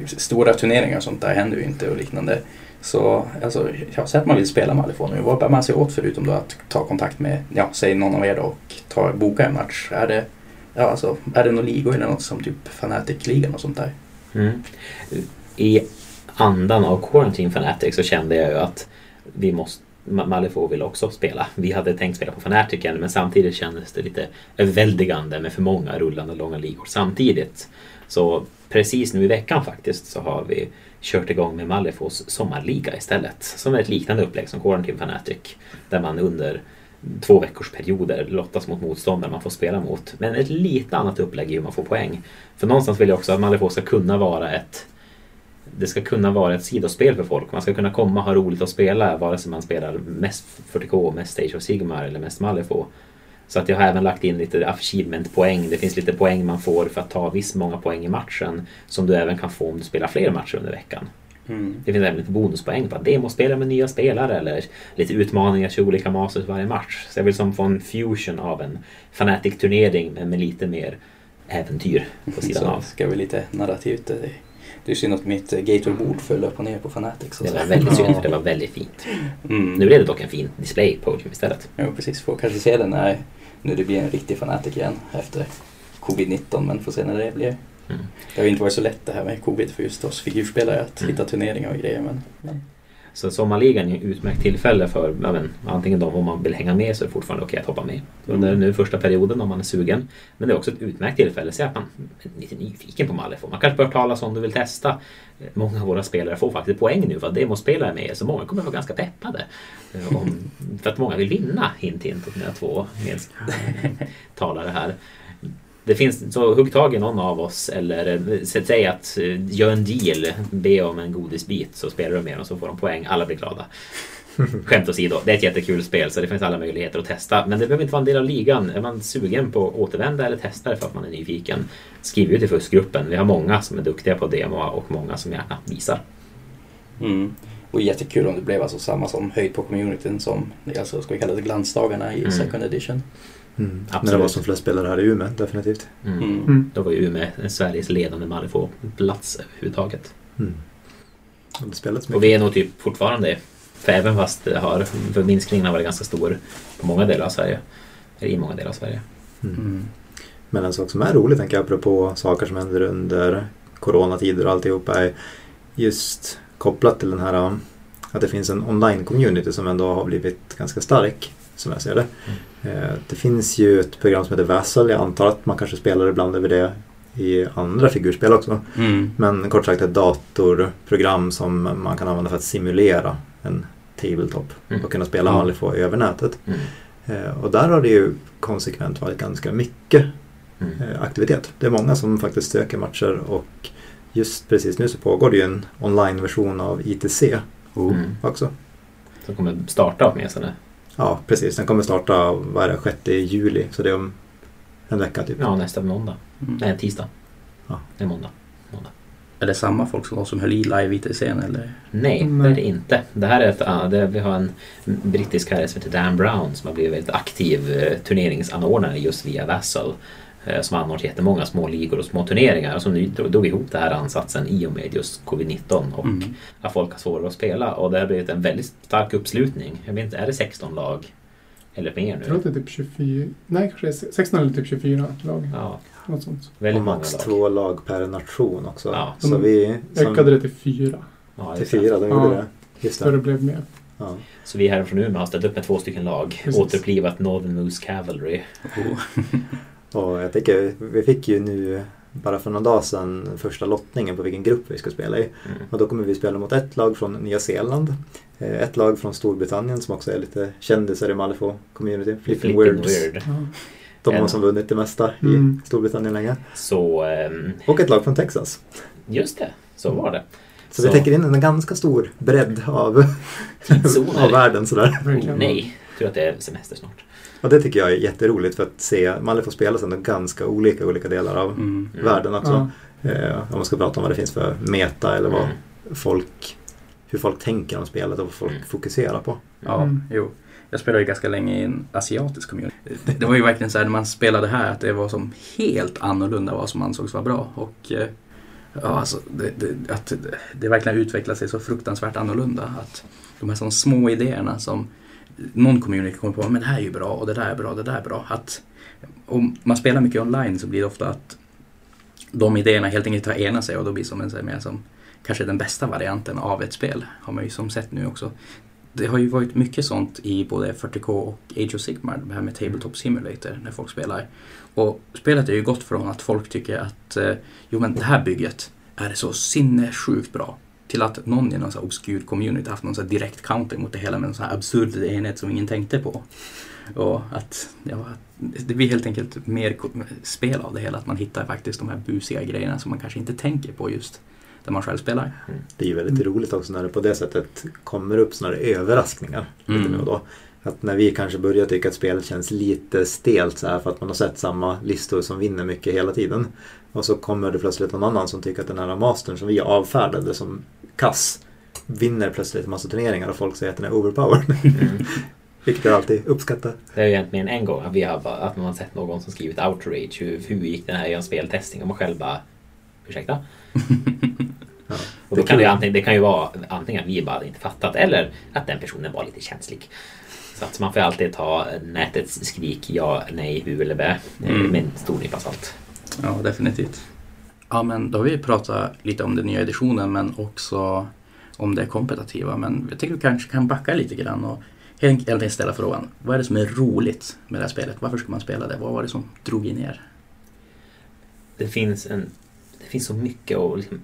[SPEAKER 1] stora turneringar och sånt där händer ju inte och liknande. Så alltså, ja, säg att man vill spela Malifaux nu, vad bär man sig åt förutom då att ta kontakt med, ja, säg någon av er då och ta, boka en match? Är det, ja, alltså, är det någon ligor eller något som typ Fnatic-ligan och sånt där?
[SPEAKER 3] Mm. I andan av Quarantine Fanatics så kände jag ju att vi måste Malifaux vill också spela. Vi hade tänkt spela på Fanaticen men samtidigt kändes det lite överväldigande med för många rullande långa ligor samtidigt. Så precis nu i veckan faktiskt så har vi kört igång med Malifaux sommarliga istället. Som är ett liknande upplägg som Quarantine Fanatic. Där man under två veckors perioder lottas mot motståndare man får spela mot. Men ett lite annat upplägg i hur man får poäng. För någonstans vill jag också att Malifaux ska kunna vara ett det ska kunna vara ett sidospel för folk. Man ska kunna komma och ha roligt att spela vare sig man spelar mest 40K, mest Stage of Sigmar eller mest Malifaux. Så att jag har även lagt in lite achievement-poäng. Det finns lite poäng man får för att ta viss många poäng i matchen som du även kan få om du spelar fler matcher under veckan.
[SPEAKER 1] Mm.
[SPEAKER 3] Det finns även lite bonuspoäng på att demospela med nya spelare eller lite utmaningar till olika masters varje match. Så jag vill som få en fusion av en Fnatic-turnering men med lite mer äventyr på sidan
[SPEAKER 1] Så
[SPEAKER 3] av.
[SPEAKER 1] ska vi lite narrativt. Det, är synd att mitt eh, Gator-bord föll upp och ner på Fnatic. Så
[SPEAKER 3] Det var väldigt synd för det var väldigt fint.
[SPEAKER 1] Mm.
[SPEAKER 3] Nu blev det dock en fin display podium istället.
[SPEAKER 1] Jo, precis. Får kanske se den när nu det blir en riktig Fnatic igen efter covid-19. Men får se när det blir.
[SPEAKER 3] Mm.
[SPEAKER 1] Det har ju inte varit så lätt det här med covid för just oss figurspelare att
[SPEAKER 3] Mm.
[SPEAKER 1] hitta turneringar och grejer. Men, men
[SPEAKER 3] Så sommarligan är ett utmärkt tillfälle för ja, men, antingen de om man vill hänga med så är det fortfarande okej att hoppa med under
[SPEAKER 1] Mm.
[SPEAKER 3] nu första perioden om man är sugen. Men det är också ett utmärkt tillfälle att säga att man är lite nyfiken på Malifaux. Man kanske bör talas om du vill testa. Många av våra spelare får faktiskt poäng nu för att demospelare är med så många kommer vara ganska peppade. Eh, Om, för att många vill vinna, hint hint åt mina två medtalare här. Det finns, så hugg tag i någon av oss eller eh, sä- säg att eh, gör en deal, be om en godisbit så spelar du med dem så får de poäng, alla blir glada. Skämt åsido, det är ett jättekul spel så det finns alla möjligheter att testa. Men det behöver inte vara en del av ligan. Är man sugen på att återvända eller testa det för att man är nyfiken, skriv ut i fuskgruppen. Vi har många som är duktiga på demo och många som gärna visar.
[SPEAKER 1] Mm. Och jättekul om det blev alltså samma som höjd på communityn som, alltså ska vi kalla det glansdagarna i
[SPEAKER 3] Mm.
[SPEAKER 1] second edition.
[SPEAKER 2] Mm. När det var som flest spelare här i Umeå, definitivt.
[SPEAKER 3] Mm.
[SPEAKER 1] Mm.
[SPEAKER 4] Mm.
[SPEAKER 3] Då var ju Umeå Sveriges ledande Malifaux-plats överhuvudtaget.
[SPEAKER 2] Mm. Och
[SPEAKER 3] Och vi är nog typ fortfarande, för även fast det har, för minskningen har varit ganska stor på många delar av Sverige, eller i många delar av Sverige.
[SPEAKER 2] Mm.
[SPEAKER 1] Mm.
[SPEAKER 2] Men en sak som är rolig, tänker jag, apropå saker som händer under coronatider och alltihopa, är just kopplat till den här att det finns en online-community som ändå har blivit ganska stark, som jag ser det. Eh, Det finns ju ett program som heter Vassal, jag antar att man kanske spelar ibland över det i andra figurspel också.
[SPEAKER 1] Mm.
[SPEAKER 2] Men kort sagt ett datorprogram som man kan använda för att simulera en tabletop
[SPEAKER 3] Mm.
[SPEAKER 2] och kunna spela
[SPEAKER 1] Ja.
[SPEAKER 2] Malifaux över nätet.
[SPEAKER 3] Mm.
[SPEAKER 2] Eh, Och där har det ju konsekvent varit ganska mycket
[SPEAKER 3] Mm.
[SPEAKER 2] eh, aktivitet. Det är många som faktiskt söker matcher och just precis nu så pågår det ju en online-version av ITC
[SPEAKER 3] Mm.
[SPEAKER 2] också.
[SPEAKER 3] Som kommer starta åtminstone.
[SPEAKER 2] Ja, precis. Den kommer starta, vad är det, 6 juli. Så det är om en vecka typ.
[SPEAKER 3] Ja, nästa måndag.
[SPEAKER 1] Mm.
[SPEAKER 3] Nej, tisdag.
[SPEAKER 2] Ja.
[SPEAKER 3] Det är måndag.
[SPEAKER 1] Är det samma folk som, som höll i live ITCn eller?
[SPEAKER 3] Nej,
[SPEAKER 4] Nej.
[SPEAKER 3] det är det inte. Det här är ett, ja, det, vi har en brittisk herre som heter Dan Brown som har blivit väldigt aktiv eh, turneringsanordnare just via Vassal. Eh, som anordnar jättemånga små ligor och små turneringar och som nu drog ihop den här ansatsen i och med just covid-19 och
[SPEAKER 1] Mm.
[SPEAKER 3] att folk har svårare att spela. Och det har blivit en väldigt stark uppslutning. Jag vet inte, är det 16 lag? Eller mer
[SPEAKER 4] Jag tror att
[SPEAKER 3] nu?
[SPEAKER 4] det är typ 24, nej kanske det är 16 eller typ 24 lag.
[SPEAKER 3] Ja,
[SPEAKER 4] Något sånt.
[SPEAKER 3] väldigt
[SPEAKER 2] och
[SPEAKER 3] många
[SPEAKER 2] max
[SPEAKER 3] lag.
[SPEAKER 2] två lag per nation också.
[SPEAKER 3] Ja.
[SPEAKER 2] Så vi... Som,
[SPEAKER 4] Ökade det till fyra.
[SPEAKER 3] Ja,
[SPEAKER 2] till
[SPEAKER 3] det.
[SPEAKER 2] fyra, de
[SPEAKER 4] Ja.
[SPEAKER 2] gjorde det. Just
[SPEAKER 4] Så det
[SPEAKER 2] det.
[SPEAKER 4] blev mer.
[SPEAKER 2] Ja.
[SPEAKER 3] Så vi här från Umeå har ställt upp med två stycken lag.
[SPEAKER 4] Precis.
[SPEAKER 3] Återupplivat Northern Moose Cavalry.
[SPEAKER 1] Oh.
[SPEAKER 2] Och jag tycker vi fick ju nu bara för någon dag sedan första lottningen på vilken grupp vi ska spela i.
[SPEAKER 3] Mm.
[SPEAKER 2] Och då kommer vi spela mot ett lag från Nya Zeeland. eh, Ett lag från Storbritannien som också är lite kändisar i Malifaux community. Flipping
[SPEAKER 3] Flipping. Weird.
[SPEAKER 4] Ja.
[SPEAKER 2] De har som vunnit det mesta
[SPEAKER 4] Mm.
[SPEAKER 2] i Storbritannien länge.
[SPEAKER 3] Så ehm,
[SPEAKER 2] Och ett lag från Texas.
[SPEAKER 3] just det, så var det.
[SPEAKER 2] Så, vi
[SPEAKER 3] Så-
[SPEAKER 2] täcker in en ganska stor bredd av, av världen sådär.
[SPEAKER 3] Oh, nej, jag tror att det är semester snart.
[SPEAKER 2] Och det tycker jag är jätteroligt för att se Malifaux spelas ändå ganska olika olika delar av
[SPEAKER 1] Mm.
[SPEAKER 3] Mm.
[SPEAKER 2] världen också.
[SPEAKER 4] Ja.
[SPEAKER 2] Eh, om man ska prata om vad det finns för meta eller vad
[SPEAKER 3] Mm.
[SPEAKER 2] folk, hur folk tänker om spelet och vad folk
[SPEAKER 3] Mm.
[SPEAKER 2] fokuserar på.
[SPEAKER 1] Ja,
[SPEAKER 4] Mm.
[SPEAKER 1] jo. Jag spelade ju ganska länge i en asiatisk community. Det, det var ju verkligen så här när man spelade här att det var som helt annorlunda vad som ansågs vara bra. Och eh, ja, alltså, det, det, att det, verkligen utvecklar sig så fruktansvärt annorlunda. Att de här små idéerna som någon community kommer på, men det här är ju bra och det där är bra, det där är bra. Att om man spelar mycket online så blir det ofta att de idéerna helt enkelt har enat sig och då blir som en mer som kanske den bästa varianten av ett spel. Har man ju som sett nu också. Det har ju varit mycket sånt i både 40K och Age of Sigmar, det här med Tabletop Simulator, när folk spelar. Och spelet är ju gått från att folk tycker att eh, jo men det här bygget är så sinnessjukt bra till att någon i någon så här obskur community haft någon så här direkt counter mot det hela med en sån här absurd enhet som ingen tänkte på. Och att ja, det blir helt enkelt mer spel av det hela, att man hittar faktiskt de här busiga grejerna som man kanske inte tänker på just där man själv spelar.
[SPEAKER 2] Det är ju väldigt
[SPEAKER 4] Mm.
[SPEAKER 2] roligt också när det på det sättet kommer upp sådana här överraskningar. Lite
[SPEAKER 1] Mm.
[SPEAKER 2] nu och då. Att när vi kanske börjar tycka att spelet känns lite stelt så här för att man har sett samma listor som vinner mycket hela tiden. Och så kommer det plötsligt någon annan som tycker att den här mastern som vi avfärdade som kass vinner plötsligt en massa turneringar och folk säger att den är overpowered.
[SPEAKER 3] Mm.
[SPEAKER 2] Vilket jag alltid uppskattar.
[SPEAKER 3] Det har ju än en gång att, vi har, bara- att man har sett någon som skrivit outrage. Hur, hur gick den här i en speltestning? Och man själv bara Ursäkta?
[SPEAKER 2] Ja.
[SPEAKER 3] Och då
[SPEAKER 2] Det
[SPEAKER 3] kan det, ju
[SPEAKER 2] kan-
[SPEAKER 3] antingen, det kan ju vara antingen att vi bara inte fattat eller att den personen var lite känslig. Så att man får alltid ta nätets skrik ja, nej, hu eller bä
[SPEAKER 1] Mm.
[SPEAKER 3] med en stor nypa salt.
[SPEAKER 1] Ja, definitivt. Ja, men då har vi pratat lite om den nya editionen men också om det kompetitiva. Men jag tycker vi kanske kan backa lite grann och helt enkelt ställa frågan. Vad är det som är roligt med det här spelet? Varför ska man spela det? Vad var det som drog in er?
[SPEAKER 3] Det finns, en, det finns så mycket att liksom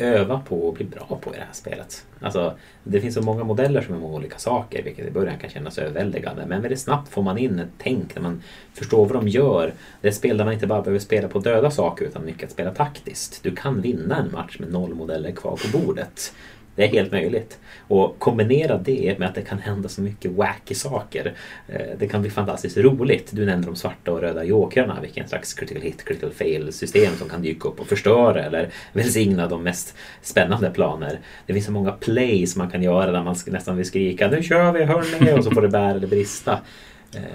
[SPEAKER 3] öva på och bli bra på i det här spelet. Alltså, det finns så många modeller som är många olika saker, vilket i början kan kännas överväldigande. Men väldigt snabbt får man in ett tänk när man förstår vad de gör. Det är ett spel där man inte bara behöver spela på döda saker utan mycket att spela taktiskt. Du kan vinna en match med noll modeller kvar på bordet. Det är helt möjligt. Och kombinera det med att det kan hända så mycket wacky saker. Eh, Det kan bli fantastiskt roligt. Du nämnde de svarta och röda jokrarna. Vilken slags critical hit, critical fail system som kan dyka upp och förstöra eller välsigna de mest spännande planer. Det finns så många plays man kan göra där man nästan vill skrika nu kör vi hörni och så får det bära eller brista.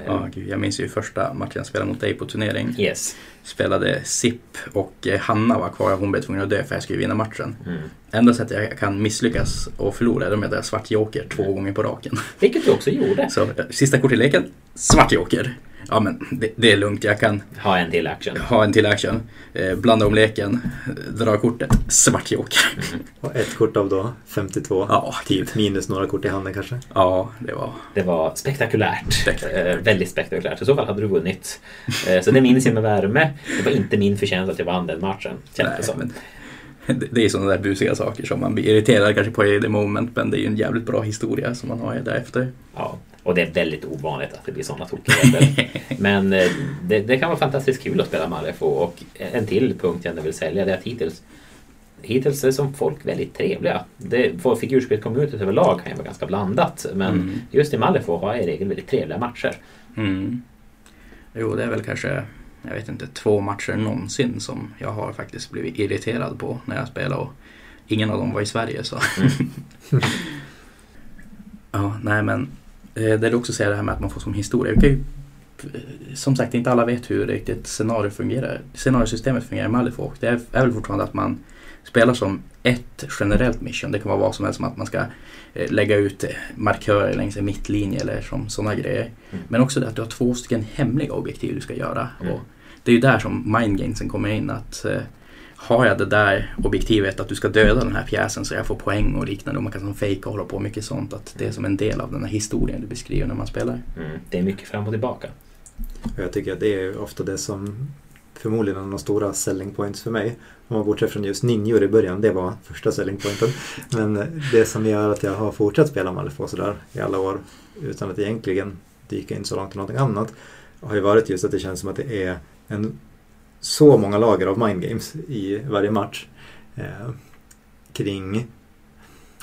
[SPEAKER 1] Ja, gud, jag minns ju första matchen jag spelade mot dig på turnering.
[SPEAKER 3] Yes.
[SPEAKER 1] Spelade SIP och eh, Hanna var kvar. Hon blev tvungen att dö för jag skulle vinna matchen.
[SPEAKER 3] Mm.
[SPEAKER 1] Enda sättet jag kan misslyckas och förlora är om jag drar svart joker två gånger på raken.
[SPEAKER 3] Vilket du också gjorde.
[SPEAKER 1] Så eh, sista kortet i leken, svart joker. Ja men det, det är lugnt, jag kan
[SPEAKER 3] Ha en till action.
[SPEAKER 1] ha en till action. Eh, blanda om leken, dra kortet, svart joker.
[SPEAKER 2] Och ett kort av då 52.
[SPEAKER 1] Ja,
[SPEAKER 2] Typ minus några kort i handen kanske.
[SPEAKER 1] Ja, det var...
[SPEAKER 3] Det var spektakulärt.
[SPEAKER 1] Spektakulärt.
[SPEAKER 3] Eh, väldigt spektakulärt. I så fall hade du vunnit. Eh, så det minns jag med värme. Det var inte min förtjänst att jag vann den matchen. Känns det som.
[SPEAKER 1] men, det, det är sådana där busiga saker som man blir irriterad kanske på i the moment men det är ju en jävligt bra historia som man har därefter.
[SPEAKER 3] Ja, och det är väldigt ovanligt att det blir sådana tokigheter. Men eh, det, det kan vara fantastiskt kul att spela Malifaux. Och en till punkt jag ändå vill sälja det är att hittills Hittills är som folk väldigt trevliga. Det, för figurspelscommunityt överlag kan ju vara ganska blandat. Men
[SPEAKER 1] Mm.
[SPEAKER 3] just i Malifaux har jag i regel väldigt trevliga matcher.
[SPEAKER 1] Mm. Jo, det är väl kanske, jag vet inte, två matcher någonsin som jag har faktiskt blivit irriterad på när jag spelar och ingen av dem var i Sverige så. ja, nej men eh, det är också säga det här med att man får som historia. Vi kan ju, eh, som sagt, inte alla vet hur riktigt scenario fungerar. Scenariosystemet fungerar i Malifaux. Det är, är väl fortfarande att man spelar som ett generellt mission. Det kan vara vad som helst som att man ska eh, lägga ut markörer längs en mittlinje eller som sådana grejer.
[SPEAKER 3] Mm.
[SPEAKER 1] Men också det att du har två stycken hemliga objektiv du ska göra.
[SPEAKER 3] Mm.
[SPEAKER 1] Och det är ju där som mindgamesen kommer in. att Har jag det där objektivet att du ska döda den här pjäsen så jag får poäng och liknande och man kan som fejka och hålla på mycket sånt. Att det är som en del av den här historien du beskriver när man spelar.
[SPEAKER 3] Mm. Det är mycket fram och tillbaka.
[SPEAKER 2] Och jag tycker att det är ofta det som förmodligen en av de stora selling points för mig. Om man bortser från just ninjor i början, det var första selling pointen. Men det som gör att jag har fortsatt spela Malifaux sådär i alla år utan att egentligen dyka in så långt i någonting annat har ju varit just att det känns som att det är en så många lager av mindgames i varje match eh, kring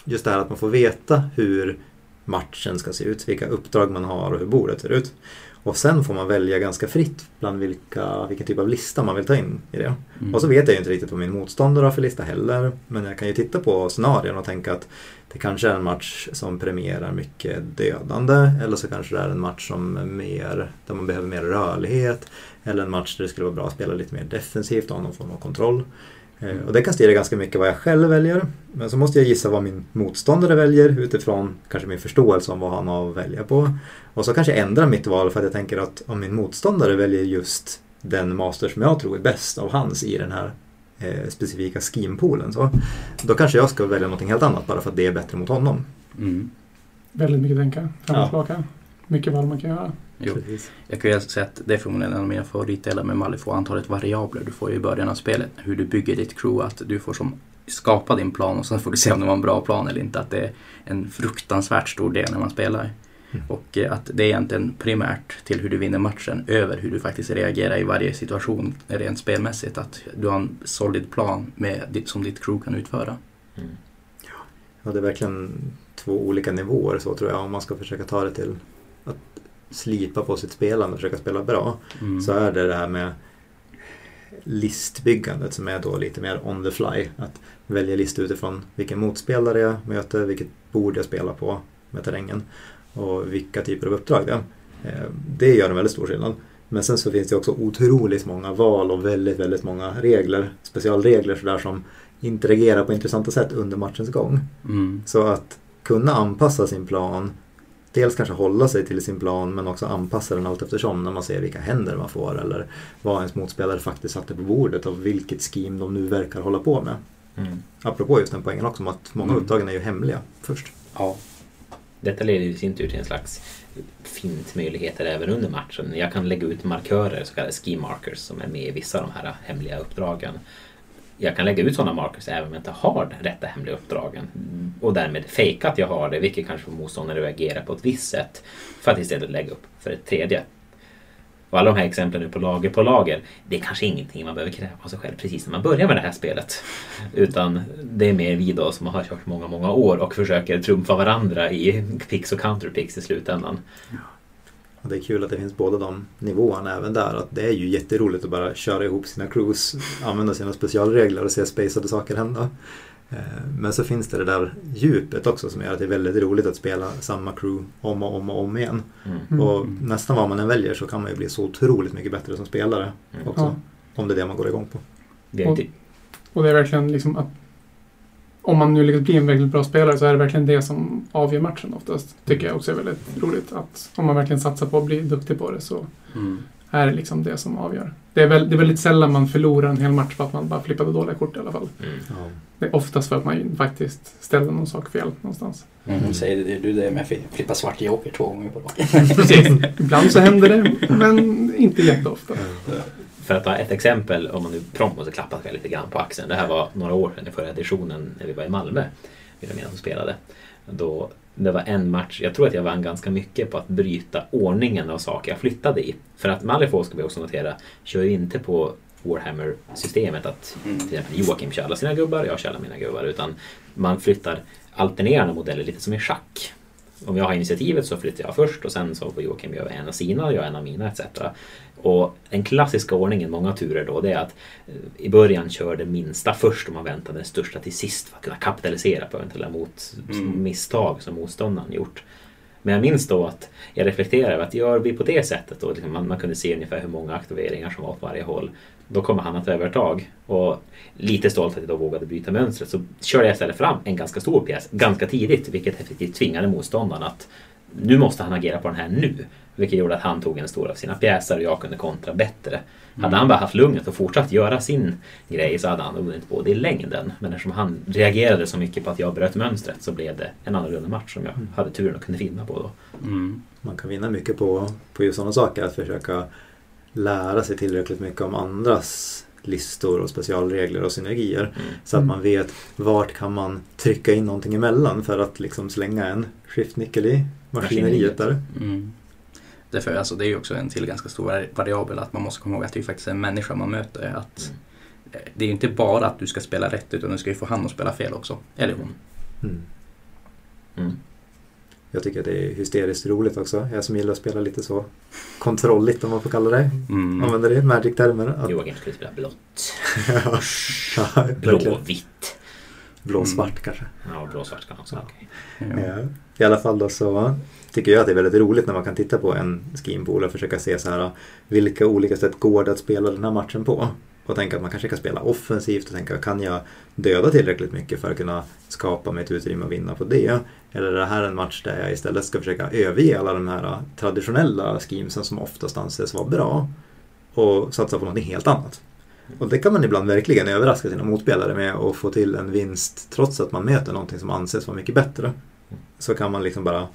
[SPEAKER 2] just det här att man får veta hur matchen ska se ut, vilka uppdrag man har och hur bordet ser ut. Och sen får man välja ganska fritt bland vilka, vilken typ av lista man vill ta in i det.
[SPEAKER 1] Mm.
[SPEAKER 2] Och så vet jag ju inte riktigt vad min motståndare har för lista heller. Men jag kan ju titta på scenarion och tänka att det kanske är en match som premierar mycket dödande. Eller så kanske det är en match som mer, där man behöver mer rörlighet. Eller en match där det skulle vara bra att spela lite mer defensivt och ha någon form av kontroll. Eh, Och det kan styra ganska mycket vad jag själv väljer. Men så måste jag gissa vad min motståndare väljer utifrån kanske min förståelse om vad han har att välja på. Och så kanske jag ändrar mitt val för att jag tänker att om min motståndare väljer just den master som jag tror är bäst av hans i den här eh, specifika schemepoolen så då kanske jag ska välja något helt annat bara för att det är bättre mot honom.
[SPEAKER 1] Mm.
[SPEAKER 4] Väldigt mycket tänka fram och
[SPEAKER 2] Ja.
[SPEAKER 4] tillbaka. Mycket val man kan göra.
[SPEAKER 1] Jo. Jag kan ju säga att det är förmodligen en av mina favoritdelar med Malifaux, antalet variabler du får i början av spelet. Hur du bygger ditt crew, att du får som skapa din plan och sen får du se om det var en bra plan eller inte. Att det är en fruktansvärt stor del när man spelar.
[SPEAKER 2] Mm.
[SPEAKER 1] Och eh, att det är egentligen primärt till hur du vinner matchen över hur du faktiskt reagerar i varje situation rent spelmässigt. Att du har en solid plan med, som ditt crew kan utföra.
[SPEAKER 3] Mm.
[SPEAKER 2] Ja, det är verkligen två olika nivåer så tror jag om man ska försöka ta det till att slipa på sitt spelande och försöka spela bra.
[SPEAKER 1] Mm.
[SPEAKER 2] Så är det det här med listbyggandet som är då lite mer on the fly. Att välja lista utifrån vilken motspelare jag möter, vilket bord jag spelar på med terrängen och vilka typer av uppdrag det är. Eh, Det gör en väldigt stor skillnad. Men sen så finns det också otroligt många val och väldigt, väldigt många regler, specialregler sådär som interagerar på intressanta sätt under matchens gång.
[SPEAKER 1] Mm.
[SPEAKER 2] Så att kunna anpassa sin plan, dels kanske hålla sig till sin plan men också anpassa den allt eftersom när man ser vilka händer man får eller vad ens motspelare faktiskt satte på bordet och vilket scheme de nu verkar hålla på med.
[SPEAKER 3] Mm.
[SPEAKER 2] Apropå just den poängen också om att många
[SPEAKER 1] Mm.
[SPEAKER 2] uppdragen är ju hemliga först.
[SPEAKER 1] Ja.
[SPEAKER 3] Detta leder ju i sin tur till en slags fintmöjligheter även under matchen. Jag kan lägga ut markörer, så kallade ski markers, som är med i vissa av de här hemliga uppdragen. Jag kan lägga ut sådana markers även om jag inte har de rätta hemliga uppdragen. Och därmed fejka att jag har det, vilket kanske får motståndare att reagera på ett visst sätt. För att istället lägga upp för ett tredje. Och alla de här exemplen på lager på lager, det är kanske ingenting man behöver kräva av sig själv precis när man börjar med det här spelet. Utan det är mer vi då som har kört många, många år och försöker trumfa varandra i pix och counterpix i slutändan.
[SPEAKER 2] Och det är kul att det finns båda de nivåerna även där. Att det är ju jätteroligt att bara köra ihop sina crews, använda sina specialregler och se spacade saker hända. Eh, Men så finns det det där djupet också som gör att det är väldigt roligt att spela samma crew om och om och om igen.
[SPEAKER 3] Mm.
[SPEAKER 4] Mm.
[SPEAKER 2] Och nästan vad man än väljer så kan man ju bli så otroligt mycket bättre som spelare
[SPEAKER 3] Mm.
[SPEAKER 2] också.
[SPEAKER 4] Ja.
[SPEAKER 2] Om det är det man går igång på.
[SPEAKER 3] Inte,
[SPEAKER 4] Och det är verkligen liksom att om man nu lyckas bli en väldigt bra spelare så är det verkligen det som avgör matchen oftast. Tycker jag också är väldigt roligt. Att om man verkligen satsar på att bli duktig på det så
[SPEAKER 1] Mm.
[SPEAKER 4] är det liksom det som avgör. Det är, väl, det är väldigt sällan man förlorar en hel match för att man bara flippade dåliga kort i alla fall.
[SPEAKER 3] mm.
[SPEAKER 4] Det är oftast för att man faktiskt ställde någon sak fel någonstans.
[SPEAKER 1] Mm. Säger det, du det med att flippa svart joker två gånger på raken?
[SPEAKER 4] Precis. Ibland så händer det, men inte jätteofta.
[SPEAKER 3] För att ta ett exempel, om man nu prompt måste klappa själv lite grann på axeln. Det här var några år sedan i förra editionen när vi var i Malmö. Vilhelmina som spelade. Då det var en match, jag tror att jag vann ganska mycket på att bryta ordningen av saker jag flyttade i. För att Malifaux ska vi också notera, kör ju inte på Warhammer-systemet att
[SPEAKER 1] Mm.
[SPEAKER 3] till exempel Joakim kör alla sina gubbar, jag kör alla mina gubbar. Utan man flyttar alternerande modeller lite som i schack. Om jag har initiativet så flyttar jag först och sen så får Joakim göra en av sina och jag en av mina etc. Och den klassiska ordningen, många turer då, det är att eh, i början kör det minsta först och man väntar den största till sist för att kunna kapitalisera på eventuella mot
[SPEAKER 1] Mm.
[SPEAKER 3] misstag som motståndaren gjort. Men jag minns då att jag reflekterade över att gör vi på det sättet då, liksom man, man kunde se ungefär hur många aktiveringar som var åt varje håll. Då kommer han att ta övertag. Och lite stolt att jag då vågade bryta mönstret så körde jag istället fram en ganska stor pjäs ganska tidigt vilket effektivt tvingade motståndaren att nu måste han agera på den här nu. Vilket gjorde att han tog en stor av sina pjäser och jag kunde kontra bättre. Hade han bara haft lugnet och fortsatt göra sin grej så hade han vunnit både i längden. Men eftersom han reagerade så mycket på att jag bröt mönstret så blev det en annorlunda match som jag hade turen att kunna vinna på då.
[SPEAKER 1] Mm.
[SPEAKER 2] Man kan vinna mycket på, på just sådana saker. Att försöka lära sig tillräckligt mycket om andras listor och specialregler och synergier.
[SPEAKER 3] Mm.
[SPEAKER 2] Så att
[SPEAKER 4] Mm.
[SPEAKER 2] man vet vart kan man trycka in någonting emellan för att liksom slänga en skiftnyckel i maskineriet där.
[SPEAKER 1] Mm. Därför, alltså, det är ju också en till ganska stor vari- variabel att man måste komma ihåg att det är faktiskt en människa man möter. Att
[SPEAKER 3] Mm.
[SPEAKER 1] eh, Det är ju inte bara att du ska spela rätt utan du ska ju få han att spela fel också. Eller hon.
[SPEAKER 2] Mm.
[SPEAKER 3] Mm.
[SPEAKER 2] Jag tycker att det är hysteriskt roligt också. Jag som gillar att spela lite så kontrolligt om man får kalla det.
[SPEAKER 1] Mm.
[SPEAKER 2] Använder det i Magic-termer. Att-
[SPEAKER 3] Joakim skulle spela blått.
[SPEAKER 2] ja.
[SPEAKER 3] Blåvitt.
[SPEAKER 2] Blå-svart kanske.
[SPEAKER 3] Ja, blåsvart kan också vara okej.
[SPEAKER 1] Ja.
[SPEAKER 2] Ja. I alla fall då så tycker jag att det är väldigt roligt när man kan titta på en skinpool och försöka se så här vilka olika sätt går det att spela den här matchen på. Och tänka att man kanske kan spela offensivt och tänka kan jag döda tillräckligt mycket för att kunna skapa mig ett utrymme och vinna på det? Eller är det här en match där jag istället ska försöka överge alla de här traditionella schemesen som oftast anses vara bra och satsa på något helt annat? Och det kan man ibland verkligen överraska sina motspelare med och få till en vinst trots att man möter någonting som anses vara mycket bättre. Så kan man liksom bara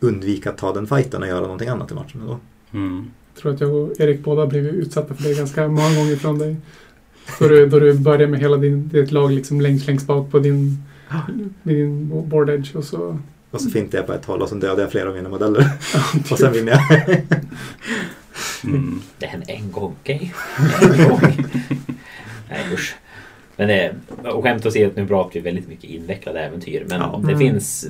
[SPEAKER 2] undvika att ta den fighten och göra någonting annat i matchen då.
[SPEAKER 1] Mm.
[SPEAKER 4] Jag tror att jag och Erik båda har blivit utsatta för det ganska många gånger från dig. Då du, då du börjar med hela din, ditt lag liksom längst, längst bak på din, din board edge och så...
[SPEAKER 2] Och så fintar jag på ett håll och så dödar jag flera av mina modeller. och sen vinner jag.
[SPEAKER 1] Mm.
[SPEAKER 3] Det hände en gång, okej? En gång. Nej usch. Men det, och skämt åsido, nu pratar vi väldigt mycket invecklade äventyr. Men
[SPEAKER 2] Ja.
[SPEAKER 3] det,
[SPEAKER 4] Mm.
[SPEAKER 3] finns,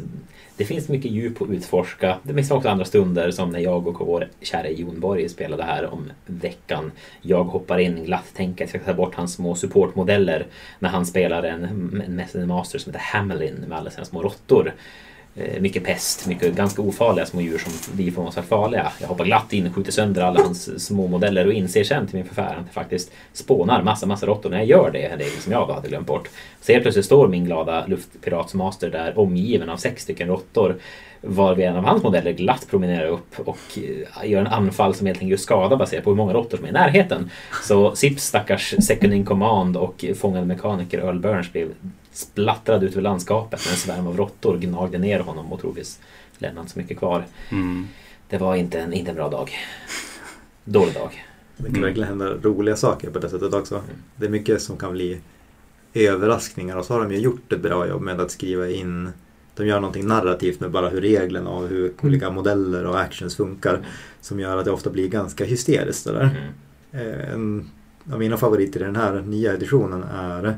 [SPEAKER 3] det finns mycket djup att utforska. Det finns också andra stunder som när jag och vår kära Jon Borg spelade här om veckan. Jag hoppar in glatt, tänker att jag ska ta bort hans små supportmodeller när han spelar en, en Master som heter Hamelin med alla sina små råttor. Eh, mycket pest, mycket ganska ofarliga små djur som blir förvånansvärt farliga. Jag hoppar glatt in, skjuter sönder alla hans eh, små modeller och inser sen till min förfäran att det faktiskt spånar massa, massa råttor när jag gör det. En regel som jag hade glömt bort. Så helt plötsligt står min glada luftpiratsmaster där omgiven av sex stycken råttor. Varvid en av hans modeller glatt promenerar upp och eh, gör en anfall som helt enkelt skadar skada baserat på hur många råttor som är i närheten. Så Sips stackars second in command och fångade mekaniker Earl Burns blev splattrad ut över landskapet när en svärm av råttor gnagde ner honom och troligtvis lämnade inte så mycket kvar.
[SPEAKER 1] Mm.
[SPEAKER 3] Det var inte en, inte en bra dag. Dålig dag.
[SPEAKER 2] Det kan
[SPEAKER 1] Mm.
[SPEAKER 2] verkligen hända roliga saker på det sättet också. Det är mycket som kan bli överraskningar och så har de ju gjort ett bra jobb med att skriva in de gör någonting narrativt med bara hur reglerna och hur olika modeller och actions funkar som gör att det ofta blir ganska hysteriskt. Det där.
[SPEAKER 3] Mm.
[SPEAKER 2] Eh, En av mina favoriter i den här nya editionen är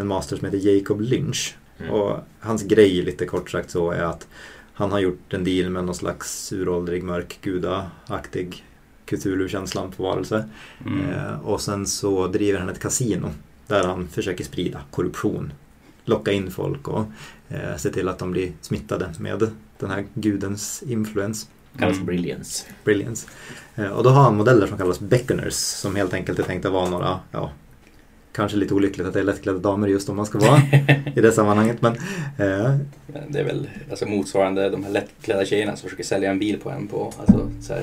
[SPEAKER 2] en master som heter Jacob Lynch.
[SPEAKER 3] Mm.
[SPEAKER 2] Och hans grej lite kort sagt så är att han har gjort en deal med någon slags uråldrig mörk gudaaktig Cthulhu-känslan på varelse.
[SPEAKER 1] Mm.
[SPEAKER 2] Eh, och sen så driver han ett kasino där han försöker sprida korruption. Locka in folk och eh, se till att de blir smittade med den här gudens influens.
[SPEAKER 3] Kallas
[SPEAKER 1] Mm.
[SPEAKER 3] Brilliance.
[SPEAKER 2] Brilliance. Eh, Och då har han modeller som kallas beckoners som helt enkelt är tänkta vara några, ja, kanske lite olyckligt att det är lättklädda damer just om man ska vara i det sammanhanget. Men eh,
[SPEAKER 1] Det är väl alltså, motsvarande de här lättklädda tjejerna som försöker sälja en bil på en på alltså, så här,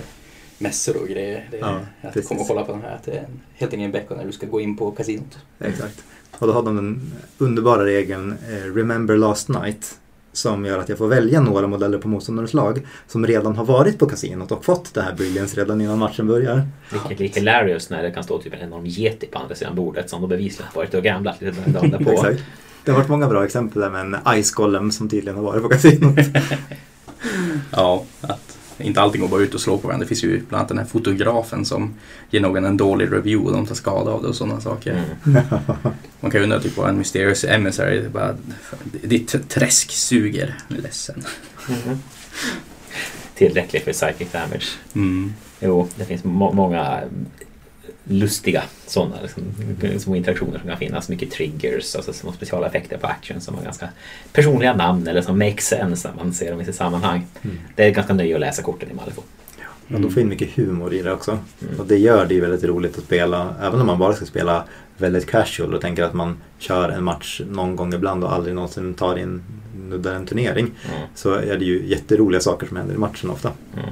[SPEAKER 1] mässor och grejer. Det
[SPEAKER 2] Ja,
[SPEAKER 1] att
[SPEAKER 2] precis.
[SPEAKER 1] komma och kolla på den här. Att det är helt enkelt en vecka när du ska gå in på kasinot.
[SPEAKER 2] exakt. Och då har de den underbara regeln eh, Remember Last Night som gör att jag får välja några modeller på motståndarens lag som redan har varit på kasinot och fått det här Brilliance redan innan matchen börjar.
[SPEAKER 3] Vilket är hilarious när det kan stå typ en enorm yeti på andra sidan bordet som då bevisligen har varit och gamblat lite dagen därpå.
[SPEAKER 2] Det har varit många bra exempel där med en Ice Golem som tydligen har varit på kasinot.
[SPEAKER 1] Ja, att inte allting går bara ut och slå på varandra. Det finns ju bland annat den här fotografen som ger någon en dålig review och de tar skada av det och sådana saker.
[SPEAKER 3] Mm.
[SPEAKER 1] Man kan ju undra typ vad en Mysterious Emissary, det är bara, ditt träsk suger. Jag är ledsen.
[SPEAKER 3] Mhm. Tillräckligt för psychic damage.
[SPEAKER 1] Mm.
[SPEAKER 3] Jo, det finns må- många lustiga sådana liksom, små interaktioner som kan finnas. Mycket triggers, alltså små speciala effekter på action som har ganska personliga namn eller som make sense när man ser dem i sitt sammanhang.
[SPEAKER 2] Mm.
[SPEAKER 3] Det är ganska nöje att läsa korten i Malifaux.
[SPEAKER 2] Och de får in mycket humor i det också.
[SPEAKER 3] Mm.
[SPEAKER 2] Och det gör det ju väldigt roligt att spela. Även om man bara ska spela väldigt casual och tänker att man kör en match någon gång ibland och aldrig någonsin tar in nuddar en turnering.
[SPEAKER 3] Mm.
[SPEAKER 2] Så är det ju jätteroliga saker som händer i matchen ofta.
[SPEAKER 3] Mm.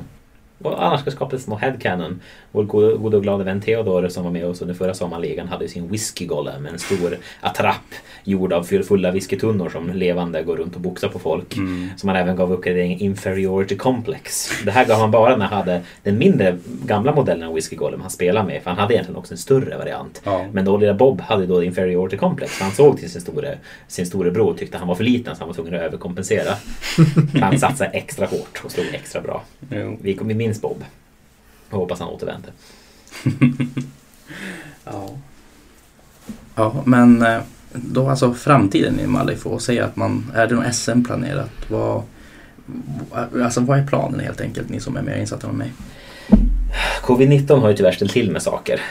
[SPEAKER 3] Och annars ska skapa små headcanon. Vår gode, och glada vän Theodor som var med oss under förra sommarligan hade sin whisky golem. En stor attrapp gjord av fulla whiskytunnor som levande går runt och boxar på folk.
[SPEAKER 1] Mm.
[SPEAKER 3] Som han även gav uppgradering inferiority complex. Det här gav han bara när han hade den mindre gamla modellen av whisky golem han spelade med. För han hade egentligen också en större variant.
[SPEAKER 1] Ja.
[SPEAKER 3] Men då lilla Bob hade då inferiority complex. Han såg till sin store, sin storebror och tyckte han var för liten så han var tvungen att överkompensera. han satsade extra hårt och slog extra bra.
[SPEAKER 1] Jo.
[SPEAKER 3] Vi, vi minns Bob. Och hoppas han återvänder.
[SPEAKER 1] Ja. Ja, men eh, då alltså framtiden i Malifaux, säg att man, är det något SM planerat? Vad, alltså vad är planen helt enkelt, ni som är mer insatta än mig?
[SPEAKER 3] Covid-19 har ju tyvärr ställt till med saker.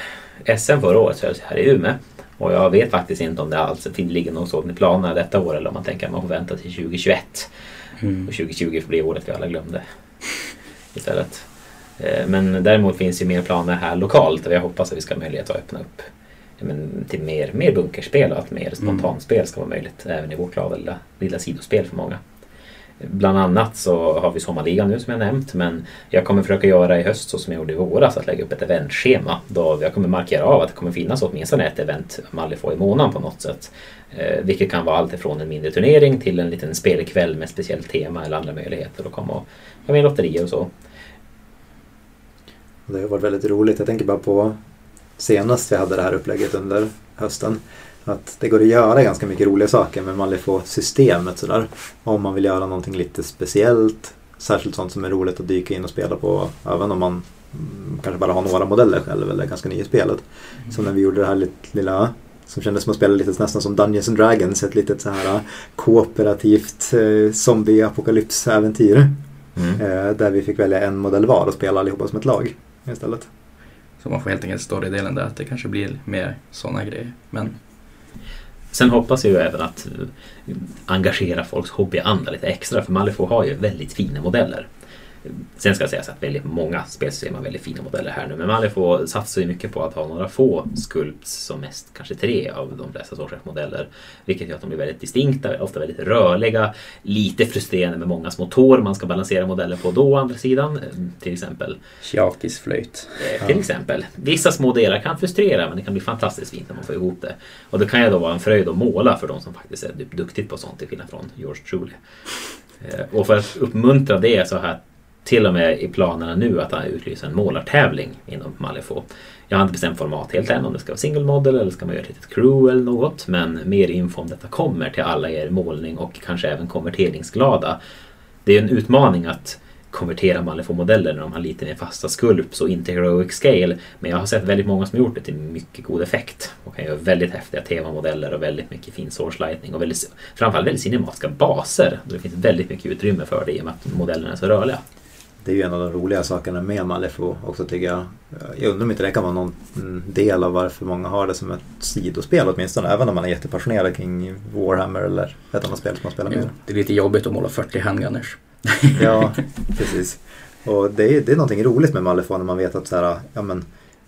[SPEAKER 3] SM förra året hölls här i Umeå. Och jag vet faktiskt inte om det alls ligger något sådant i planerna detta år eller om man tänker att man får vänta till 2021.
[SPEAKER 1] Mm.
[SPEAKER 3] Och 2020 får bli året vi alla glömde. Istället. Eh, Men däremot finns ju mer planer här lokalt och jag hoppas att vi ska ha möjlighet att öppna upp men, till mer, mer bunkerspel och att mer spontanspel ska vara möjligt även i vårt lilla, lilla sidospel för många. Bland annat så har vi sommarligan nu som jag nämnt men jag kommer försöka göra i höst så som jag gjorde i våras att lägga upp ett eventschema då jag kommer markera av att det kommer finnas åtminstone ett event Malifaux i månaden på något sätt. Eh, vilket kan vara allt ifrån en mindre turnering till en liten spelkväll med speciellt tema eller andra möjligheter att komma och ha med lotterier och så.
[SPEAKER 2] Det har varit väldigt roligt. Jag tänker bara på senast vi hade det här upplägget under hösten. Att det går att göra ganska mycket roliga saker med Malifaux-systemet sådär. Om man vill göra någonting lite speciellt. Särskilt sånt som är roligt att dyka in och spela på. Även om man mm, kanske bara har några modeller själv eller är ganska ny i spelet. Som när vi gjorde det här lilla som kändes som att spela lite nästan som Dungeons and Dragons. Ett litet så här kooperativt eh, zombie-apokalypsäventyr.
[SPEAKER 3] Mm.
[SPEAKER 2] Eh, där vi fick välja en modell var och spela allihopa som ett lag istället.
[SPEAKER 1] Så man får helt enkelt storydelen där, att det kanske blir mer sådana grejer. Men
[SPEAKER 3] Sen hoppas jag ju även att eh, engagera folks hobbyanda lite extra för Malifaux har ju väldigt fina modeller. Sen ska sägas att väldigt många spelsystem har väldigt fina modeller här nu men Malifaux satsar ju mycket på att ha några få sculpts som mest kanske tre av de flesta sorters modeller. Vilket gör att de blir väldigt distinkta, ofta väldigt rörliga, lite frustrerande med många små tår man ska balansera modeller på då å andra sidan. Till exempel
[SPEAKER 1] Chiakis flöjt.
[SPEAKER 3] Eh, Till exempel. Vissa små delar kan frustrera men det kan bli fantastiskt fint när man får ihop det. Och det kan ju då vara en fröjd att måla för de som faktiskt är du- duktigt på sånt till skillnad från George Truly. Eh, Och för att uppmuntra det så har jag till och med i planerna nu att han utlyser en målartävling inom Malifaux. Jag har inte bestämt format helt än om det ska vara single model eller ska man göra ett litet crew eller något. Men mer info om detta kommer till alla er målning och kanske även konverteringsglada. Det är en utmaning att konvertera Malifaux-modeller när de har lite mer fasta skulps och inte heroic scale. Men jag har sett väldigt många som har gjort det till mycket god effekt. Och kan göra väldigt häftiga temamodeller och väldigt mycket fin source lightning och väldigt, framförallt väldigt cinematiska baser. Det finns väldigt mycket utrymme för det i och med att modellerna är så rörliga.
[SPEAKER 2] Det är ju en av de roliga sakerna med Malifaux också tycker jag. Jag undrar om inte det kan vara någon del av varför många har det som ett sidospel åtminstone. Även om man är jättepassionerad kring Warhammer eller ett annat spel som man spelar med.
[SPEAKER 1] det är lite jobbigt att måla 40 handgunners.
[SPEAKER 2] Ja, precis. Och det är, det är någonting roligt med Malifaux när man vet att så här, ja, men,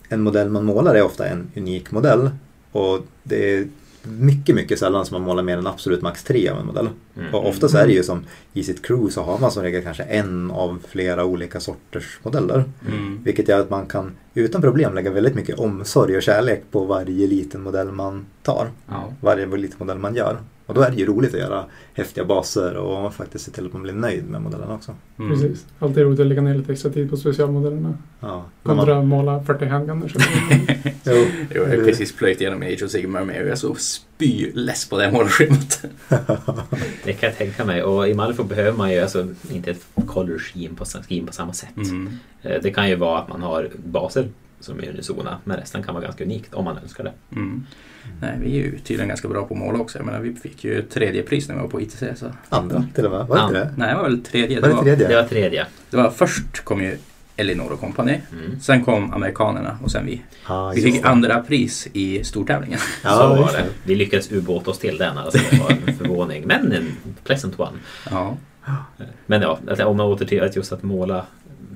[SPEAKER 2] en modell man målar är ofta en unik modell. Och det är mycket, mycket sällan som man målar mer än absolut max tre av en modell.
[SPEAKER 3] Mm.
[SPEAKER 2] Och ofta så är det ju som i sitt crew så har man som regel kanske en av flera olika sorters modeller.
[SPEAKER 1] Mm.
[SPEAKER 2] Vilket gör att man kan utan problem lägga väldigt mycket omsorg och kärlek på varje liten modell man tar.
[SPEAKER 1] Ja.
[SPEAKER 2] Varje liten modell man gör. Och då är det ju roligt att göra häftiga baser och faktiskt se till att man blir nöjd med modellerna också.
[SPEAKER 1] Mm.
[SPEAKER 4] Precis. Alltid roligt att lägga ner lite extra tid på specialmodellerna.
[SPEAKER 2] Ja, man-
[SPEAKER 4] Kontra att måla 40 handgunners.
[SPEAKER 2] Jo,
[SPEAKER 1] Jo, jag har precis plöjt igenom Age of Sigmar med och jag är så spyless på det målarschemat.
[SPEAKER 3] Det kan jag tänka mig. Och i Malifaux behöver man ju alltså inte ett color scheme på, scheme på samma sätt.
[SPEAKER 1] Mm.
[SPEAKER 3] Eh, Det kan ju vara att man har baser som är unisona men resten kan vara ganska unikt om man önskar det.
[SPEAKER 1] Mm. Nej, vi är ju tydligen ganska bra på att måla också. Jag menar, vi fick ju tredje pris när vi var på ITC. Så.
[SPEAKER 2] Andra till och med, var det inte
[SPEAKER 3] Ja.
[SPEAKER 2] det?
[SPEAKER 1] Nej, det var väl tredje.
[SPEAKER 2] Var
[SPEAKER 1] Det
[SPEAKER 2] det
[SPEAKER 1] var,
[SPEAKER 2] tredje?
[SPEAKER 3] Det var tredje.
[SPEAKER 1] det var, först kom ju Elinor och Company.
[SPEAKER 3] Mm.
[SPEAKER 1] Sen kom amerikanerna och sen vi.
[SPEAKER 2] Ja,
[SPEAKER 1] Vi fick andra pris i stortävlingen.
[SPEAKER 3] så
[SPEAKER 2] Ja,
[SPEAKER 3] var
[SPEAKER 2] just
[SPEAKER 3] det. Vi lyckades ubåta oss till den, alltså det var en förvåning. Men en pleasant one.
[SPEAKER 1] Ja.
[SPEAKER 3] Men ja, att om man åter till att just att måla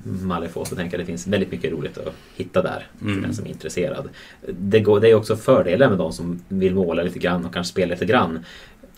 [SPEAKER 3] Malifaux så tänker jag att det finns väldigt mycket roligt att hitta där för
[SPEAKER 1] Mm.
[SPEAKER 3] den som är intresserad. Det, går, det är också fördelen med de som vill måla lite grann och kanske spela lite grann.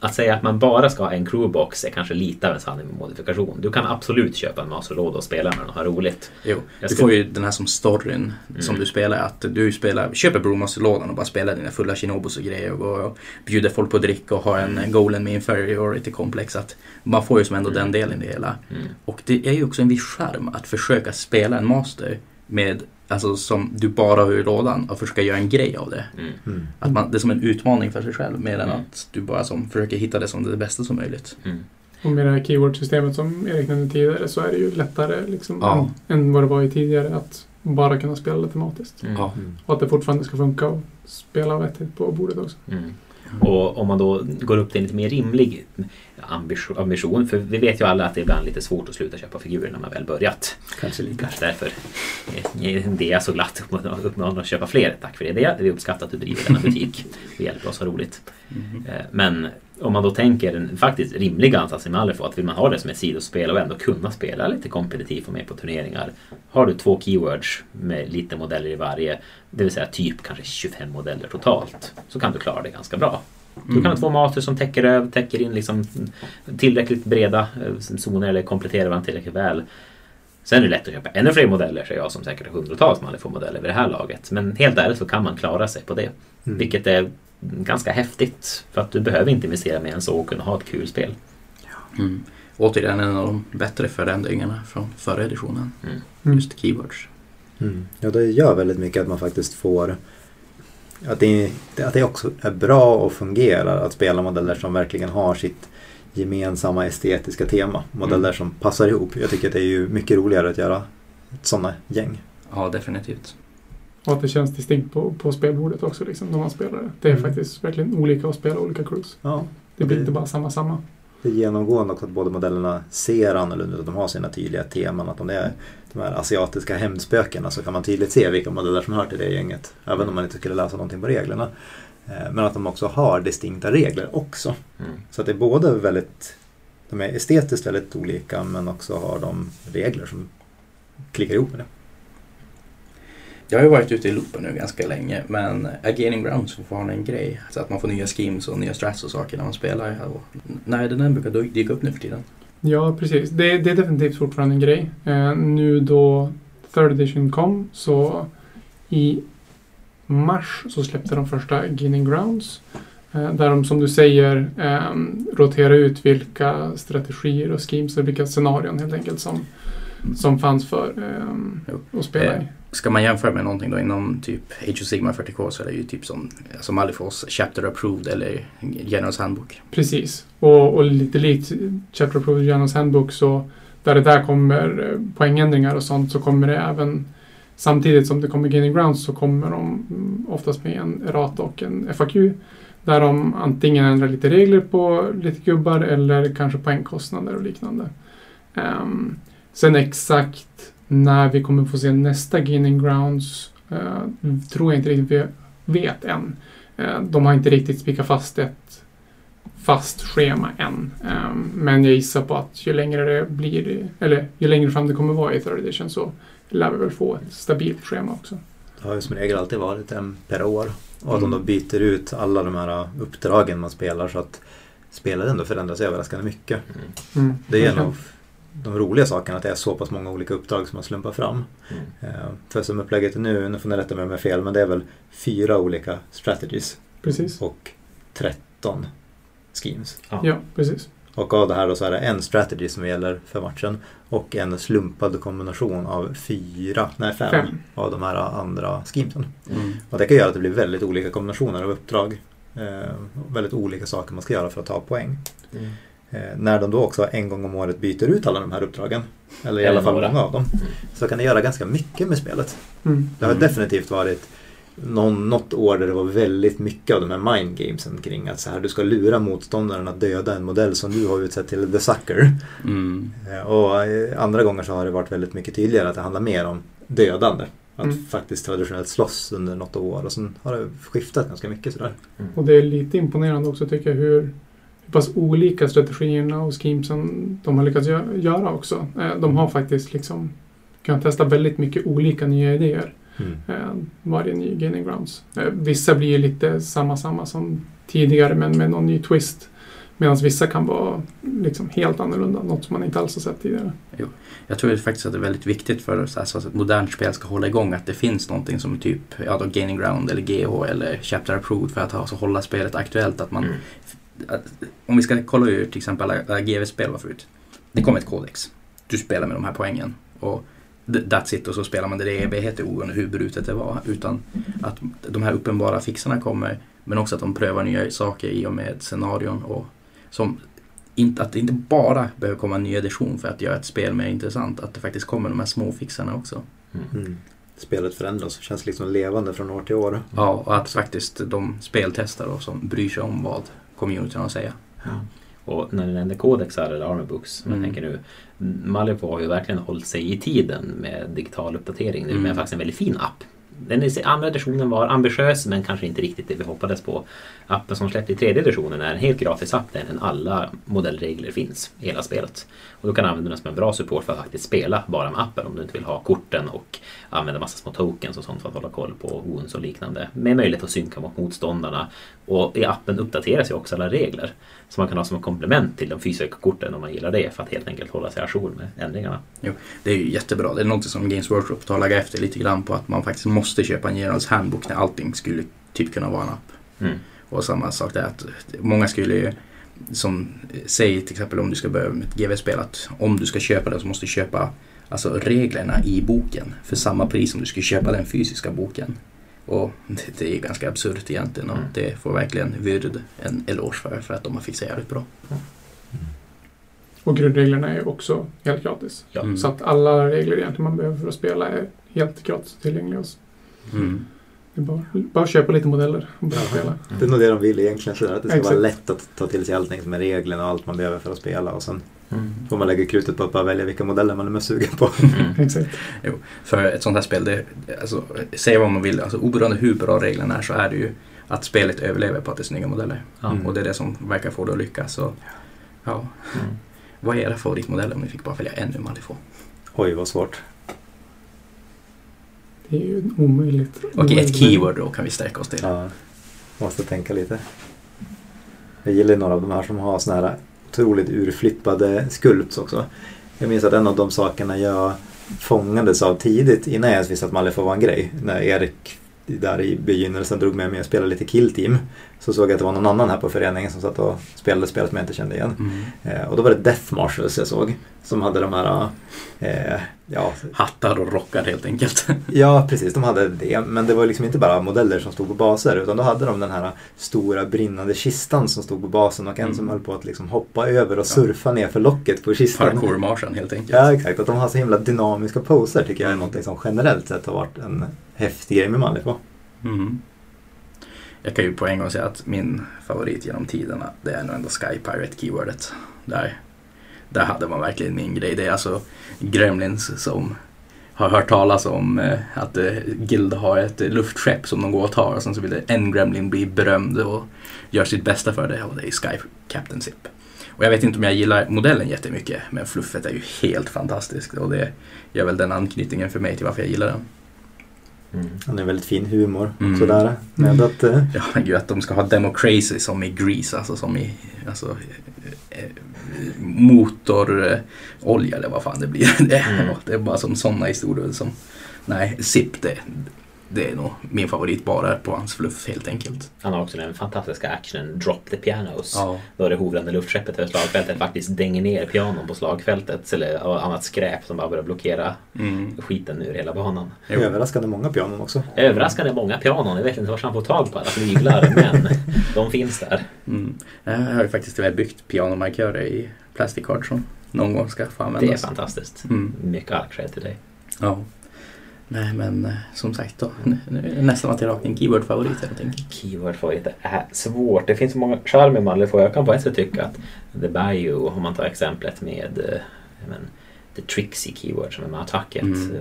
[SPEAKER 3] Att säga att man bara ska ha en crewbox är kanske lite av en sanning med modifikation. Du kan absolut köpa en masterlåda och spela med den och ha roligt.
[SPEAKER 1] Jo,
[SPEAKER 3] Jag
[SPEAKER 1] du
[SPEAKER 3] skulle-
[SPEAKER 1] får ju den här som storyn som du spelar. Att du spelar, köper Brewmaster-lådan och bara spelar dina fulla Shinobus och grejer. Och, och bjuder folk på dryck och har en golden med inferiority komplex. Att man får ju som ändå den delen i det hela.
[SPEAKER 3] Mm.
[SPEAKER 1] Och det är ju också en viss charm att försöka spela en master med Alltså som du bara har i lådan och försöka göra en grej av det.
[SPEAKER 3] Mm.
[SPEAKER 2] Mm.
[SPEAKER 1] Att man, det är som en utmaning för sig själv mer än
[SPEAKER 3] Mm.
[SPEAKER 1] att du bara som försöker hitta det som det bästa som möjligt.
[SPEAKER 3] Mm.
[SPEAKER 4] Och med det här keyword-systemet som Erik nämnde tidigare så är det ju lättare liksom,
[SPEAKER 1] Ja.
[SPEAKER 4] än, än vad det var i tidigare att bara kunna spela det tematiskt.
[SPEAKER 3] Mm.
[SPEAKER 2] Mm.
[SPEAKER 4] Och att det fortfarande ska funka och spela vettigt på bordet också.
[SPEAKER 3] Mm. Och om man då går upp till en lite mer rimlig ambition, ambition, för vi vet ju alla att det är ibland lite svårt att sluta köpa figurer när man väl börjat.
[SPEAKER 2] Kanske lite.
[SPEAKER 3] Kanske därför är det är så glatt uppmanar att köpa fler. Tack för det. Det är vi uppskattar att du driver denna butik och hjälper oss ha roligt.
[SPEAKER 1] Mhm.
[SPEAKER 3] Eh, Men om man då tänker en faktiskt rimlig ansats i Malifaux att vill man ha det som ett sidospel och ändå kunna spela lite kompetitivt och med på turneringar. Har du två keywords med lite modeller i varje, det vill säga typ kanske 25 modeller totalt, så kan du klara det ganska bra. Du kan ha två master som täcker, över, täcker in liksom tillräckligt breda eh, zoner eller kompletterar varandra tillräckligt väl. Sen är det lätt att köpa ännu fler modeller, säger jag som säkert har hundratals Malifaux-modeller vid det här laget. Men helt ärligt så kan man klara sig på det.
[SPEAKER 2] Mm.
[SPEAKER 3] Vilket är ganska häftigt. För att du behöver inte investera mer än så och kunna ha ett kul spel.
[SPEAKER 1] Mm. Återigen en av de bättre förändringarna från förra editionen.
[SPEAKER 4] Mm.
[SPEAKER 1] Just keywords.
[SPEAKER 2] Mm. Ja, det gör väldigt mycket att man faktiskt får att det, att det också är bra och fungerar att spela modeller som verkligen har sitt gemensamma estetiska tema. Modeller
[SPEAKER 1] Mm.
[SPEAKER 2] som passar ihop. Jag tycker att det är ju mycket roligare att göra ett sådana gäng.
[SPEAKER 1] Ja, definitivt.
[SPEAKER 4] Och att det känns distinkt på, på spelbordet också liksom, när man spelar det. Det är
[SPEAKER 2] Mm.
[SPEAKER 4] faktiskt verkligen olika att spela olika crews.
[SPEAKER 2] Ja,
[SPEAKER 4] Det blir
[SPEAKER 2] Det-
[SPEAKER 4] inte bara samma samma.
[SPEAKER 2] Det är genomgående också att båda modellerna ser annorlunda ut. Att de har sina tydliga teman. Att om det är de här asiatiska hämndspökena så kan man tydligt se vilka modeller som hör till det gänget. Även om man inte skulle läsa någonting på reglerna. Eh, Men att de också har distinkta regler också.
[SPEAKER 3] Mm.
[SPEAKER 2] Så att det är både väldigt, de är estetiskt väldigt olika men också har de regler som klickar ihop med det.
[SPEAKER 1] Jag har ju varit ute i loopen nu ganska länge men är Gaining Grounds fortfarande en grej? Så att man får nya schemes och nya strats och saker när man spelar. Och, nej, den här brukar dy- dyka upp nu för tiden.
[SPEAKER 4] Ja, precis. Det, det är definitivt fortfarande en grej. Eh, nu då third edition kom så i mars så släppte de första Gaining Grounds. Eh, där de som du säger eh, roterar ut vilka strategier och schemes och vilka scenarion helt enkelt som, som fanns för eh, att spela
[SPEAKER 1] Eh,
[SPEAKER 4] i.
[SPEAKER 1] Ska man jämföra med någonting då inom typ Age of Sigma 40K så är det ju typ som alltså som Alifos Chapter Approved eller Generals Handbook.
[SPEAKER 4] Precis. Och, och lite likt Chapter Approved Generals Handbook så där det där kommer eh, poängändringar och sånt så kommer det även samtidigt som det kommer Gaining Grounds så kommer de mm, oftast med en RAT och en FAQ där de antingen ändrar lite regler på lite gubbar eller kanske poängkostnader och liknande. Um, sen exakt när vi kommer få se nästa Gaining Grounds eh, tror jag inte riktigt vi vet än. Eh, de har inte riktigt spikat fast ett fast schema än. Ehm, men jag gissar på att ju längre det blir, eller ju längre fram det kommer vara i third edition så lär vi väl få ett stabilt schema också.
[SPEAKER 2] Det har ju som regel alltid varit en per år. Och att de
[SPEAKER 1] Mm.
[SPEAKER 2] då byter ut alla de här uppdragen man spelar så att spelet ändå förändras överraskande mycket.
[SPEAKER 3] Mm.
[SPEAKER 4] Mm,
[SPEAKER 2] Det är av de roliga sakerna att det är så pass många olika uppdrag som man slumpar fram.
[SPEAKER 3] Mm.
[SPEAKER 2] Eh, För som upplägget är nu, nu får ni rätta mig om jag fel, men det är väl fyra olika strategies
[SPEAKER 4] Precis.
[SPEAKER 2] och 13 schemes.
[SPEAKER 4] Ja, precis.
[SPEAKER 2] Och av det här då så är det en strategy som gäller för matchen och en slumpad kombination av fyra, nej fem,
[SPEAKER 4] Fem.
[SPEAKER 2] av de här andra schemesen.
[SPEAKER 1] Mm.
[SPEAKER 2] Och det kan göra att det blir väldigt olika kombinationer av uppdrag. Eh, väldigt olika saker man ska göra för att ta poäng.
[SPEAKER 3] Mm.
[SPEAKER 2] Eh, när de då också en gång om året byter ut alla de här uppdragen, eller i alla fall
[SPEAKER 3] några.
[SPEAKER 2] många av dem, så kan det göra ganska mycket med spelet.
[SPEAKER 4] Mm.
[SPEAKER 2] Det har
[SPEAKER 1] Mm.
[SPEAKER 2] definitivt varit någon, något år där det var väldigt mycket av de här mind gamesen kring att så här, du ska lura motståndaren att döda en modell som du har utsett till the sucker.
[SPEAKER 1] Mm.
[SPEAKER 2] Eh, Och eh, andra gånger så har det varit väldigt mycket tydligare att det handlar mer om dödande. Att
[SPEAKER 4] Mm.
[SPEAKER 2] faktiskt traditionellt slåss under något år och sen har det skiftat ganska mycket sådär.
[SPEAKER 4] Och det är lite imponerande också tycker jag hur pass olika strategierna och schemesen de har lyckats gö- göra också. Eh, De har faktiskt liksom kunnat testa väldigt mycket olika nya idéer. eh, varje ny Gaining Grounds. Eh, vissa blir ju lite samma samma som tidigare men med någon ny twist. Medan vissa kan vara liksom helt annorlunda, något som man inte alls har sett tidigare.
[SPEAKER 1] Jag tror faktiskt att det är väldigt viktigt för så här, så att ett modernt spel ska hålla igång att det finns någonting som typ ja, då Gaining Ground eller GH eller Chapter Approved för att alltså, hålla spelet aktuellt. Att man,
[SPEAKER 3] Mm.
[SPEAKER 1] Att, om vi ska kolla hur till exempel alla, alla GV-spel var förut. Det kom ett kodex. Du spelar med de här poängen. Och th- that's it och så spelar man det i evigheter oberoende hur brutet det var. Utan att de här uppenbara fixarna kommer men också att de prövar nya saker i och med scenarion. Och som inte, att det inte bara behöver komma en ny edition för att göra ett spel mer intressant. Att det faktiskt kommer de här små fixarna också.
[SPEAKER 2] Mm. Spelet förändras och känns liksom levande från år till år.
[SPEAKER 1] Ja, och att faktiskt de speltestare då, som bryr sig om vad communityn att säga.
[SPEAKER 3] Och när du nämnde kodexar eller armor books, som
[SPEAKER 1] Mm.
[SPEAKER 3] jag tänker nu. Malifaux har ju verkligen hållit sig i tiden med digital uppdatering. Det är
[SPEAKER 1] Mm.
[SPEAKER 3] faktiskt en väldigt fin app. Den andra versionen var ambitiös men kanske inte riktigt det vi hoppades på. Appen som släppte i tredje versionen är en helt gratis app där alla modellregler finns i hela spelet. Och då kan använda den som en bra support för att faktiskt spela bara med appen om du inte vill ha korten och använda massa små tokens och sånt för att hålla koll på wounds och liknande. Med möjlighet att synka mot motståndarna. Och i appen uppdateras ju också alla regler. Som man kan ha som ett komplement till de fysiska korten om man gillar det för att helt enkelt hålla sig ajour med ändringarna.
[SPEAKER 1] Det är ju jättebra. Det är något som Games Workshop tar laga efter lite grann på att man faktiskt måste köpa en Generals Handbook när allting skulle typ kunna vara en app.
[SPEAKER 3] Mm.
[SPEAKER 1] Och samma sak där att många skulle ju som säger till exempel om du ska börja med ett GV-spel att om du ska köpa det så måste du köpa alltså reglerna i boken för samma pris som du skulle köpa den fysiska boken. Och det, det är ganska absurt egentligen och
[SPEAKER 3] Mm.
[SPEAKER 1] det får verkligen Vyrd en eloge för, för att de har fixat jävligt bra.
[SPEAKER 4] Och grundreglerna är också helt gratis.
[SPEAKER 3] Ja.
[SPEAKER 1] Mm.
[SPEAKER 4] Så att alla regler egentligen man behöver för att spela är helt gratis tillgängliga. hos-
[SPEAKER 1] Mm.
[SPEAKER 4] Det är bara, bara köpa lite modeller och börja spela.
[SPEAKER 2] Det är nog det de vill egentligen. Sådär, att det ska
[SPEAKER 4] Exakt.
[SPEAKER 2] vara lätt att ta till sig allting som är reglerna och allt man behöver för att spela. Och sen
[SPEAKER 3] Mm.
[SPEAKER 2] får man lägga krutet på att bara välja vilka modeller man är mest sugen på.
[SPEAKER 3] Mm.
[SPEAKER 4] Exakt.
[SPEAKER 1] För ett sånt här spel, det, alltså, säg vad man vill, alltså, oberoende hur bra reglerna är så är det ju att spelet överlever på att det är snygga modeller.
[SPEAKER 2] Mm.
[SPEAKER 1] Och det är det som verkar få det att lyckas. Så, ja.
[SPEAKER 3] Mm.
[SPEAKER 1] Vad är era favoritmodeller om ni fick bara välja en ur Malifaux?
[SPEAKER 2] Oj, vad svårt.
[SPEAKER 4] Det är ju omöjligt.
[SPEAKER 1] Okej, ett keyword då kan vi sträcka oss till.
[SPEAKER 2] Ja, måste tänka lite. Jag gillar några av de här som har såna här otroligt urflippade skulpts också. Jag minns att en av de sakerna jag fångades av tidigt innan jag ens visste att Malle får vara en grej. När Erik där i begynnelsen drog med mig och spelade lite Kill Team. Så såg jag att det var någon annan här på föreningen som satt och spelade spelet som jag inte kände igen.
[SPEAKER 1] Mm.
[SPEAKER 2] Eh, och då var det Death Marshals jag såg. Som hade de här, eh, ja,
[SPEAKER 1] Hattar och rockar helt enkelt.
[SPEAKER 2] Ja, precis. De hade det. Men det var liksom inte bara modeller som stod på baser. Utan då hade de den här stora brinnande kistan som stod på basen och en
[SPEAKER 1] Mm.
[SPEAKER 2] som höll på att liksom hoppa över och surfa ner för locket på kistan.
[SPEAKER 1] Parkour-marschen helt enkelt.
[SPEAKER 2] Ja, exakt. Att de har så himla dynamiska poser tycker jag är något som generellt sett har varit en häftig grej med Malifaux.
[SPEAKER 1] Mm. Jag kan ju på en gång säga att min favorit genom tiderna det är nog ändå Sky Pirate keywordet. Där, där hade man verkligen min grej. Det är alltså Gremlins som har hört talas om eh, att eh, Gilda har ett eh, luftskepp som de går och tar och sen så vill en Gremlin bli berömd och gör sitt bästa för det och det är Sky Captain Zip. Och jag vet inte om jag gillar modellen jättemycket men fluffet är ju helt fantastiskt och det gör väl den anknytningen för mig till varför jag gillar den.
[SPEAKER 3] Mm.
[SPEAKER 2] Han är väldigt fin humor
[SPEAKER 1] Mm.
[SPEAKER 2] också där. Med att, eh,
[SPEAKER 1] Ja, gud att de ska ha Democracy som i Grease, alltså som i alltså, eh, motorolja eller vad fan det blir. Det är,
[SPEAKER 3] Mm.
[SPEAKER 1] det är bara som sådana historier som, nej, Zip det, det är nog min favorit bara på hans fluff helt enkelt.
[SPEAKER 3] Han har också den fantastiska actionen Drop the Pianos.
[SPEAKER 1] Ja,
[SPEAKER 3] Då det hovrande luftskeppet över slagfältet faktiskt dänger ner pianon på slagfältet eller annat skräp som bara börjar blockera
[SPEAKER 1] mm.
[SPEAKER 3] skiten ur hela banan.
[SPEAKER 1] Jo.
[SPEAKER 2] överraskande många pianon också.
[SPEAKER 3] Överraskande många pianon. Jag vet inte var han får tag på alla flyglar men de finns där.
[SPEAKER 1] Mm. Jag har ju faktiskt tyvärr byggt pianomarkörer i Plastic Card som någon gång ska få
[SPEAKER 3] Det är
[SPEAKER 1] användas.
[SPEAKER 3] fantastiskt.
[SPEAKER 1] Mm.
[SPEAKER 3] Mycket all cred till dig.
[SPEAKER 1] Ja. Nej men eh, som sagt då, nu är det nästan att jag har en keyword-favorit helt enkelt.
[SPEAKER 3] Keyword-favorit är svårt. Det finns så många charmer med Malifaux. Jag kan på ett sätt tycka att The Bayou, om man tar exemplet med eh, men, The Trixie Keyword som är med attacket.
[SPEAKER 1] Mm.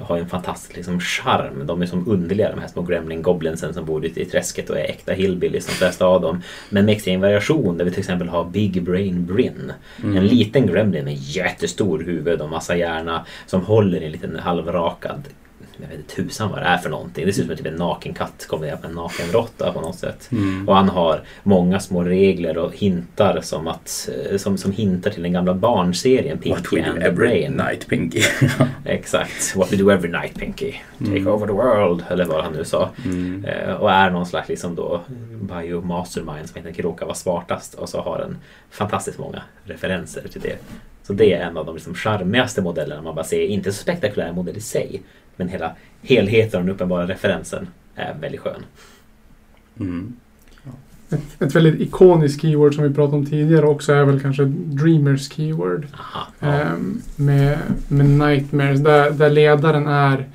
[SPEAKER 3] Har ju en fantastisk liksom, charm. De är som underliga de här små gremlin goblinsen som bor ute i träsket och är äkta hillbillies de flesta av dem. Men med extrem variation där vi till exempel har Big Brain Bryn.
[SPEAKER 1] Mm.
[SPEAKER 3] En liten gremlin med jättestor huvud och massa hjärna som håller i en liten halvrakad jag vet inte tusan vad det är för någonting. Det ser ut som typ en naken katt kombinerat med en naken råtta på något sätt.
[SPEAKER 1] Mm.
[SPEAKER 3] Och han har många små regler och hintar som, att, eh, som, som hintar till den gamla barnserien
[SPEAKER 1] What
[SPEAKER 3] Pinky
[SPEAKER 1] we do
[SPEAKER 3] and the
[SPEAKER 1] every
[SPEAKER 3] Brain.
[SPEAKER 1] night Pinky.
[SPEAKER 3] Exakt. What we do every night Pinky. Take
[SPEAKER 1] Mm.
[SPEAKER 3] over the world. Eller vad han nu sa.
[SPEAKER 1] Mm.
[SPEAKER 3] Eh, och är någon slags liksom då bio mastermind som inte råkar vara smartast och så har den fantastiskt många referenser till det. Så det är en av de liksom charmigaste modellerna man bara ser. Inte så spektakulär modell i sig. Men hela helheten och den uppenbara referensen är väldigt skön.
[SPEAKER 1] Mm.
[SPEAKER 4] Ett, ett väldigt ikoniskt keyword som vi pratade om tidigare också är väl kanske Dreamers keyword.
[SPEAKER 3] Aha, ja.
[SPEAKER 4] Ehm, med, med Nightmares, där, där ledaren är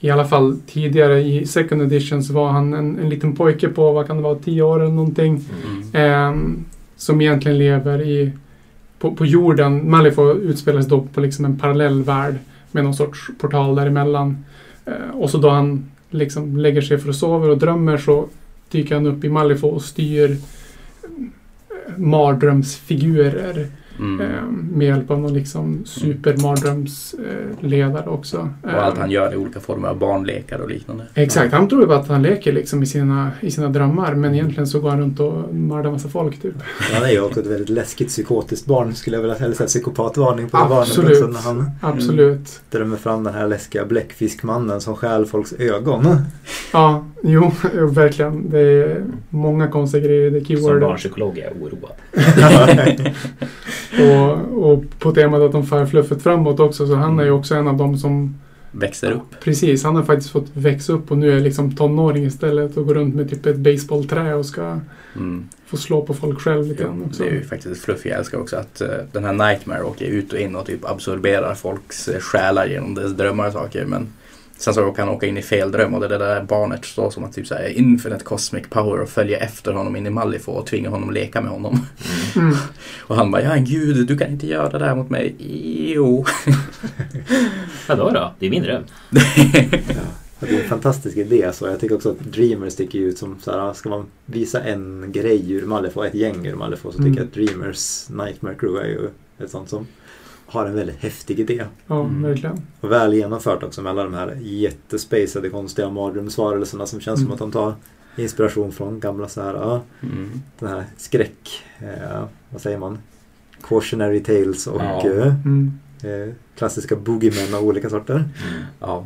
[SPEAKER 4] i alla fall tidigare i second edition så var han en, en liten pojke på, vad kan det vara, 10 år eller någonting.
[SPEAKER 3] Mm.
[SPEAKER 4] Ehm, som egentligen lever i, på, på jorden. Malifaux utspelas då på liksom en parallell värld med någon sorts portal däremellan. Eh, och så då han liksom lägger sig för att sova och drömmer så dyker han upp i Malifaux och styr eh, mardrömsfigurer
[SPEAKER 1] Mm.
[SPEAKER 4] ehm, med hjälp av någon liksom supermardrömsledare också.
[SPEAKER 1] Och allt
[SPEAKER 4] Ehm,
[SPEAKER 1] han gör är olika former av barnlekar och liknande.
[SPEAKER 4] Exakt, han tror ju bara att han leker liksom i sina, i sina drömmar men egentligen så går han runt och mördar massa folk typ.
[SPEAKER 2] Han är ju också ett väldigt läskigt psykotiskt barn skulle jag vilja säga. Eller psykopatvarning på det barnet
[SPEAKER 4] Absolut.
[SPEAKER 2] också. När han
[SPEAKER 4] Absolut.
[SPEAKER 2] drömmer fram den här läskiga bläckfiskmannen som stjäl folks ögon.
[SPEAKER 4] Ja, jo, verkligen. Det är många konstiga grejer i det
[SPEAKER 3] Som
[SPEAKER 4] keywordet.
[SPEAKER 3] barnpsykolog är jag oroad.
[SPEAKER 4] Och, och på temat att de för fluffet framåt också så han är ju också en av dem som
[SPEAKER 1] Växer upp.
[SPEAKER 4] Precis, han har faktiskt fått växa upp och nu är liksom tonåring istället och går runt med typ ett baseballträ och ska
[SPEAKER 1] Mm.
[SPEAKER 4] få slå på folk själv lite
[SPEAKER 1] Jo,
[SPEAKER 4] grann också.
[SPEAKER 1] det är ju faktiskt ett fluff jag älskar också. Att eh, den här Nightmare åker ut och in och typ absorberar folks uh, själar genom deras drömmar och saker. Men sen så råkar han åka in i fel dröm och det där, där barnet står som att typ så här, infinite cosmic power och följer efter honom in i Malifaux och tvingar honom att leka med honom.
[SPEAKER 4] Mm.
[SPEAKER 1] Och han bara, jag är en gud, du kan inte göra det där mot mig. Jo.
[SPEAKER 3] Vadå då? Det är min dröm.
[SPEAKER 2] Ja, det är en fantastisk idé. Så jag tycker också att Dreamers sticker ut som så här, ska man visa en grej ur Malifaux, ett gäng ur Malifaux, så
[SPEAKER 4] Mm.
[SPEAKER 2] tycker jag att Dreamers Nightmare Crew är ju ett sånt som har en väldigt häftig idé.
[SPEAKER 4] Ja,
[SPEAKER 1] Mm.
[SPEAKER 4] verkligen.
[SPEAKER 2] Och väl genomfört också med alla de här jättespacade konstiga mardrömsvarelserna som känns som
[SPEAKER 4] Mm.
[SPEAKER 2] att de tar inspiration från gamla så här, ja,
[SPEAKER 1] Mm.
[SPEAKER 2] den här skräck, eh, vad säger man, cautionary tales och
[SPEAKER 1] Ja.
[SPEAKER 2] eh,
[SPEAKER 4] Mm.
[SPEAKER 2] eh, klassiska boogeymen av olika sorter.
[SPEAKER 3] Mm.
[SPEAKER 1] Ja.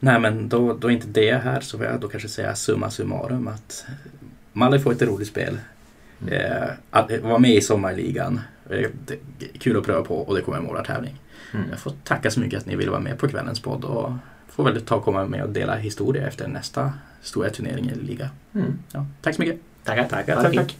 [SPEAKER 1] Nej men då, då är inte det här så får jag då kanske säga summa summarum att Malifaux är ett roligt spel.
[SPEAKER 3] Mm.
[SPEAKER 1] Eh, att vara med i sommarligan. Kul att pröva på och det kommer en målartävling.
[SPEAKER 3] Mm.
[SPEAKER 1] Jag får tacka så mycket att ni ville vara med på kvällens podd och får väl ta och komma med och dela historia efter nästa stora turnering i liga.
[SPEAKER 3] Mm.
[SPEAKER 1] Ja, tack så mycket.
[SPEAKER 3] Tackar.
[SPEAKER 2] Tackar.
[SPEAKER 4] Tack.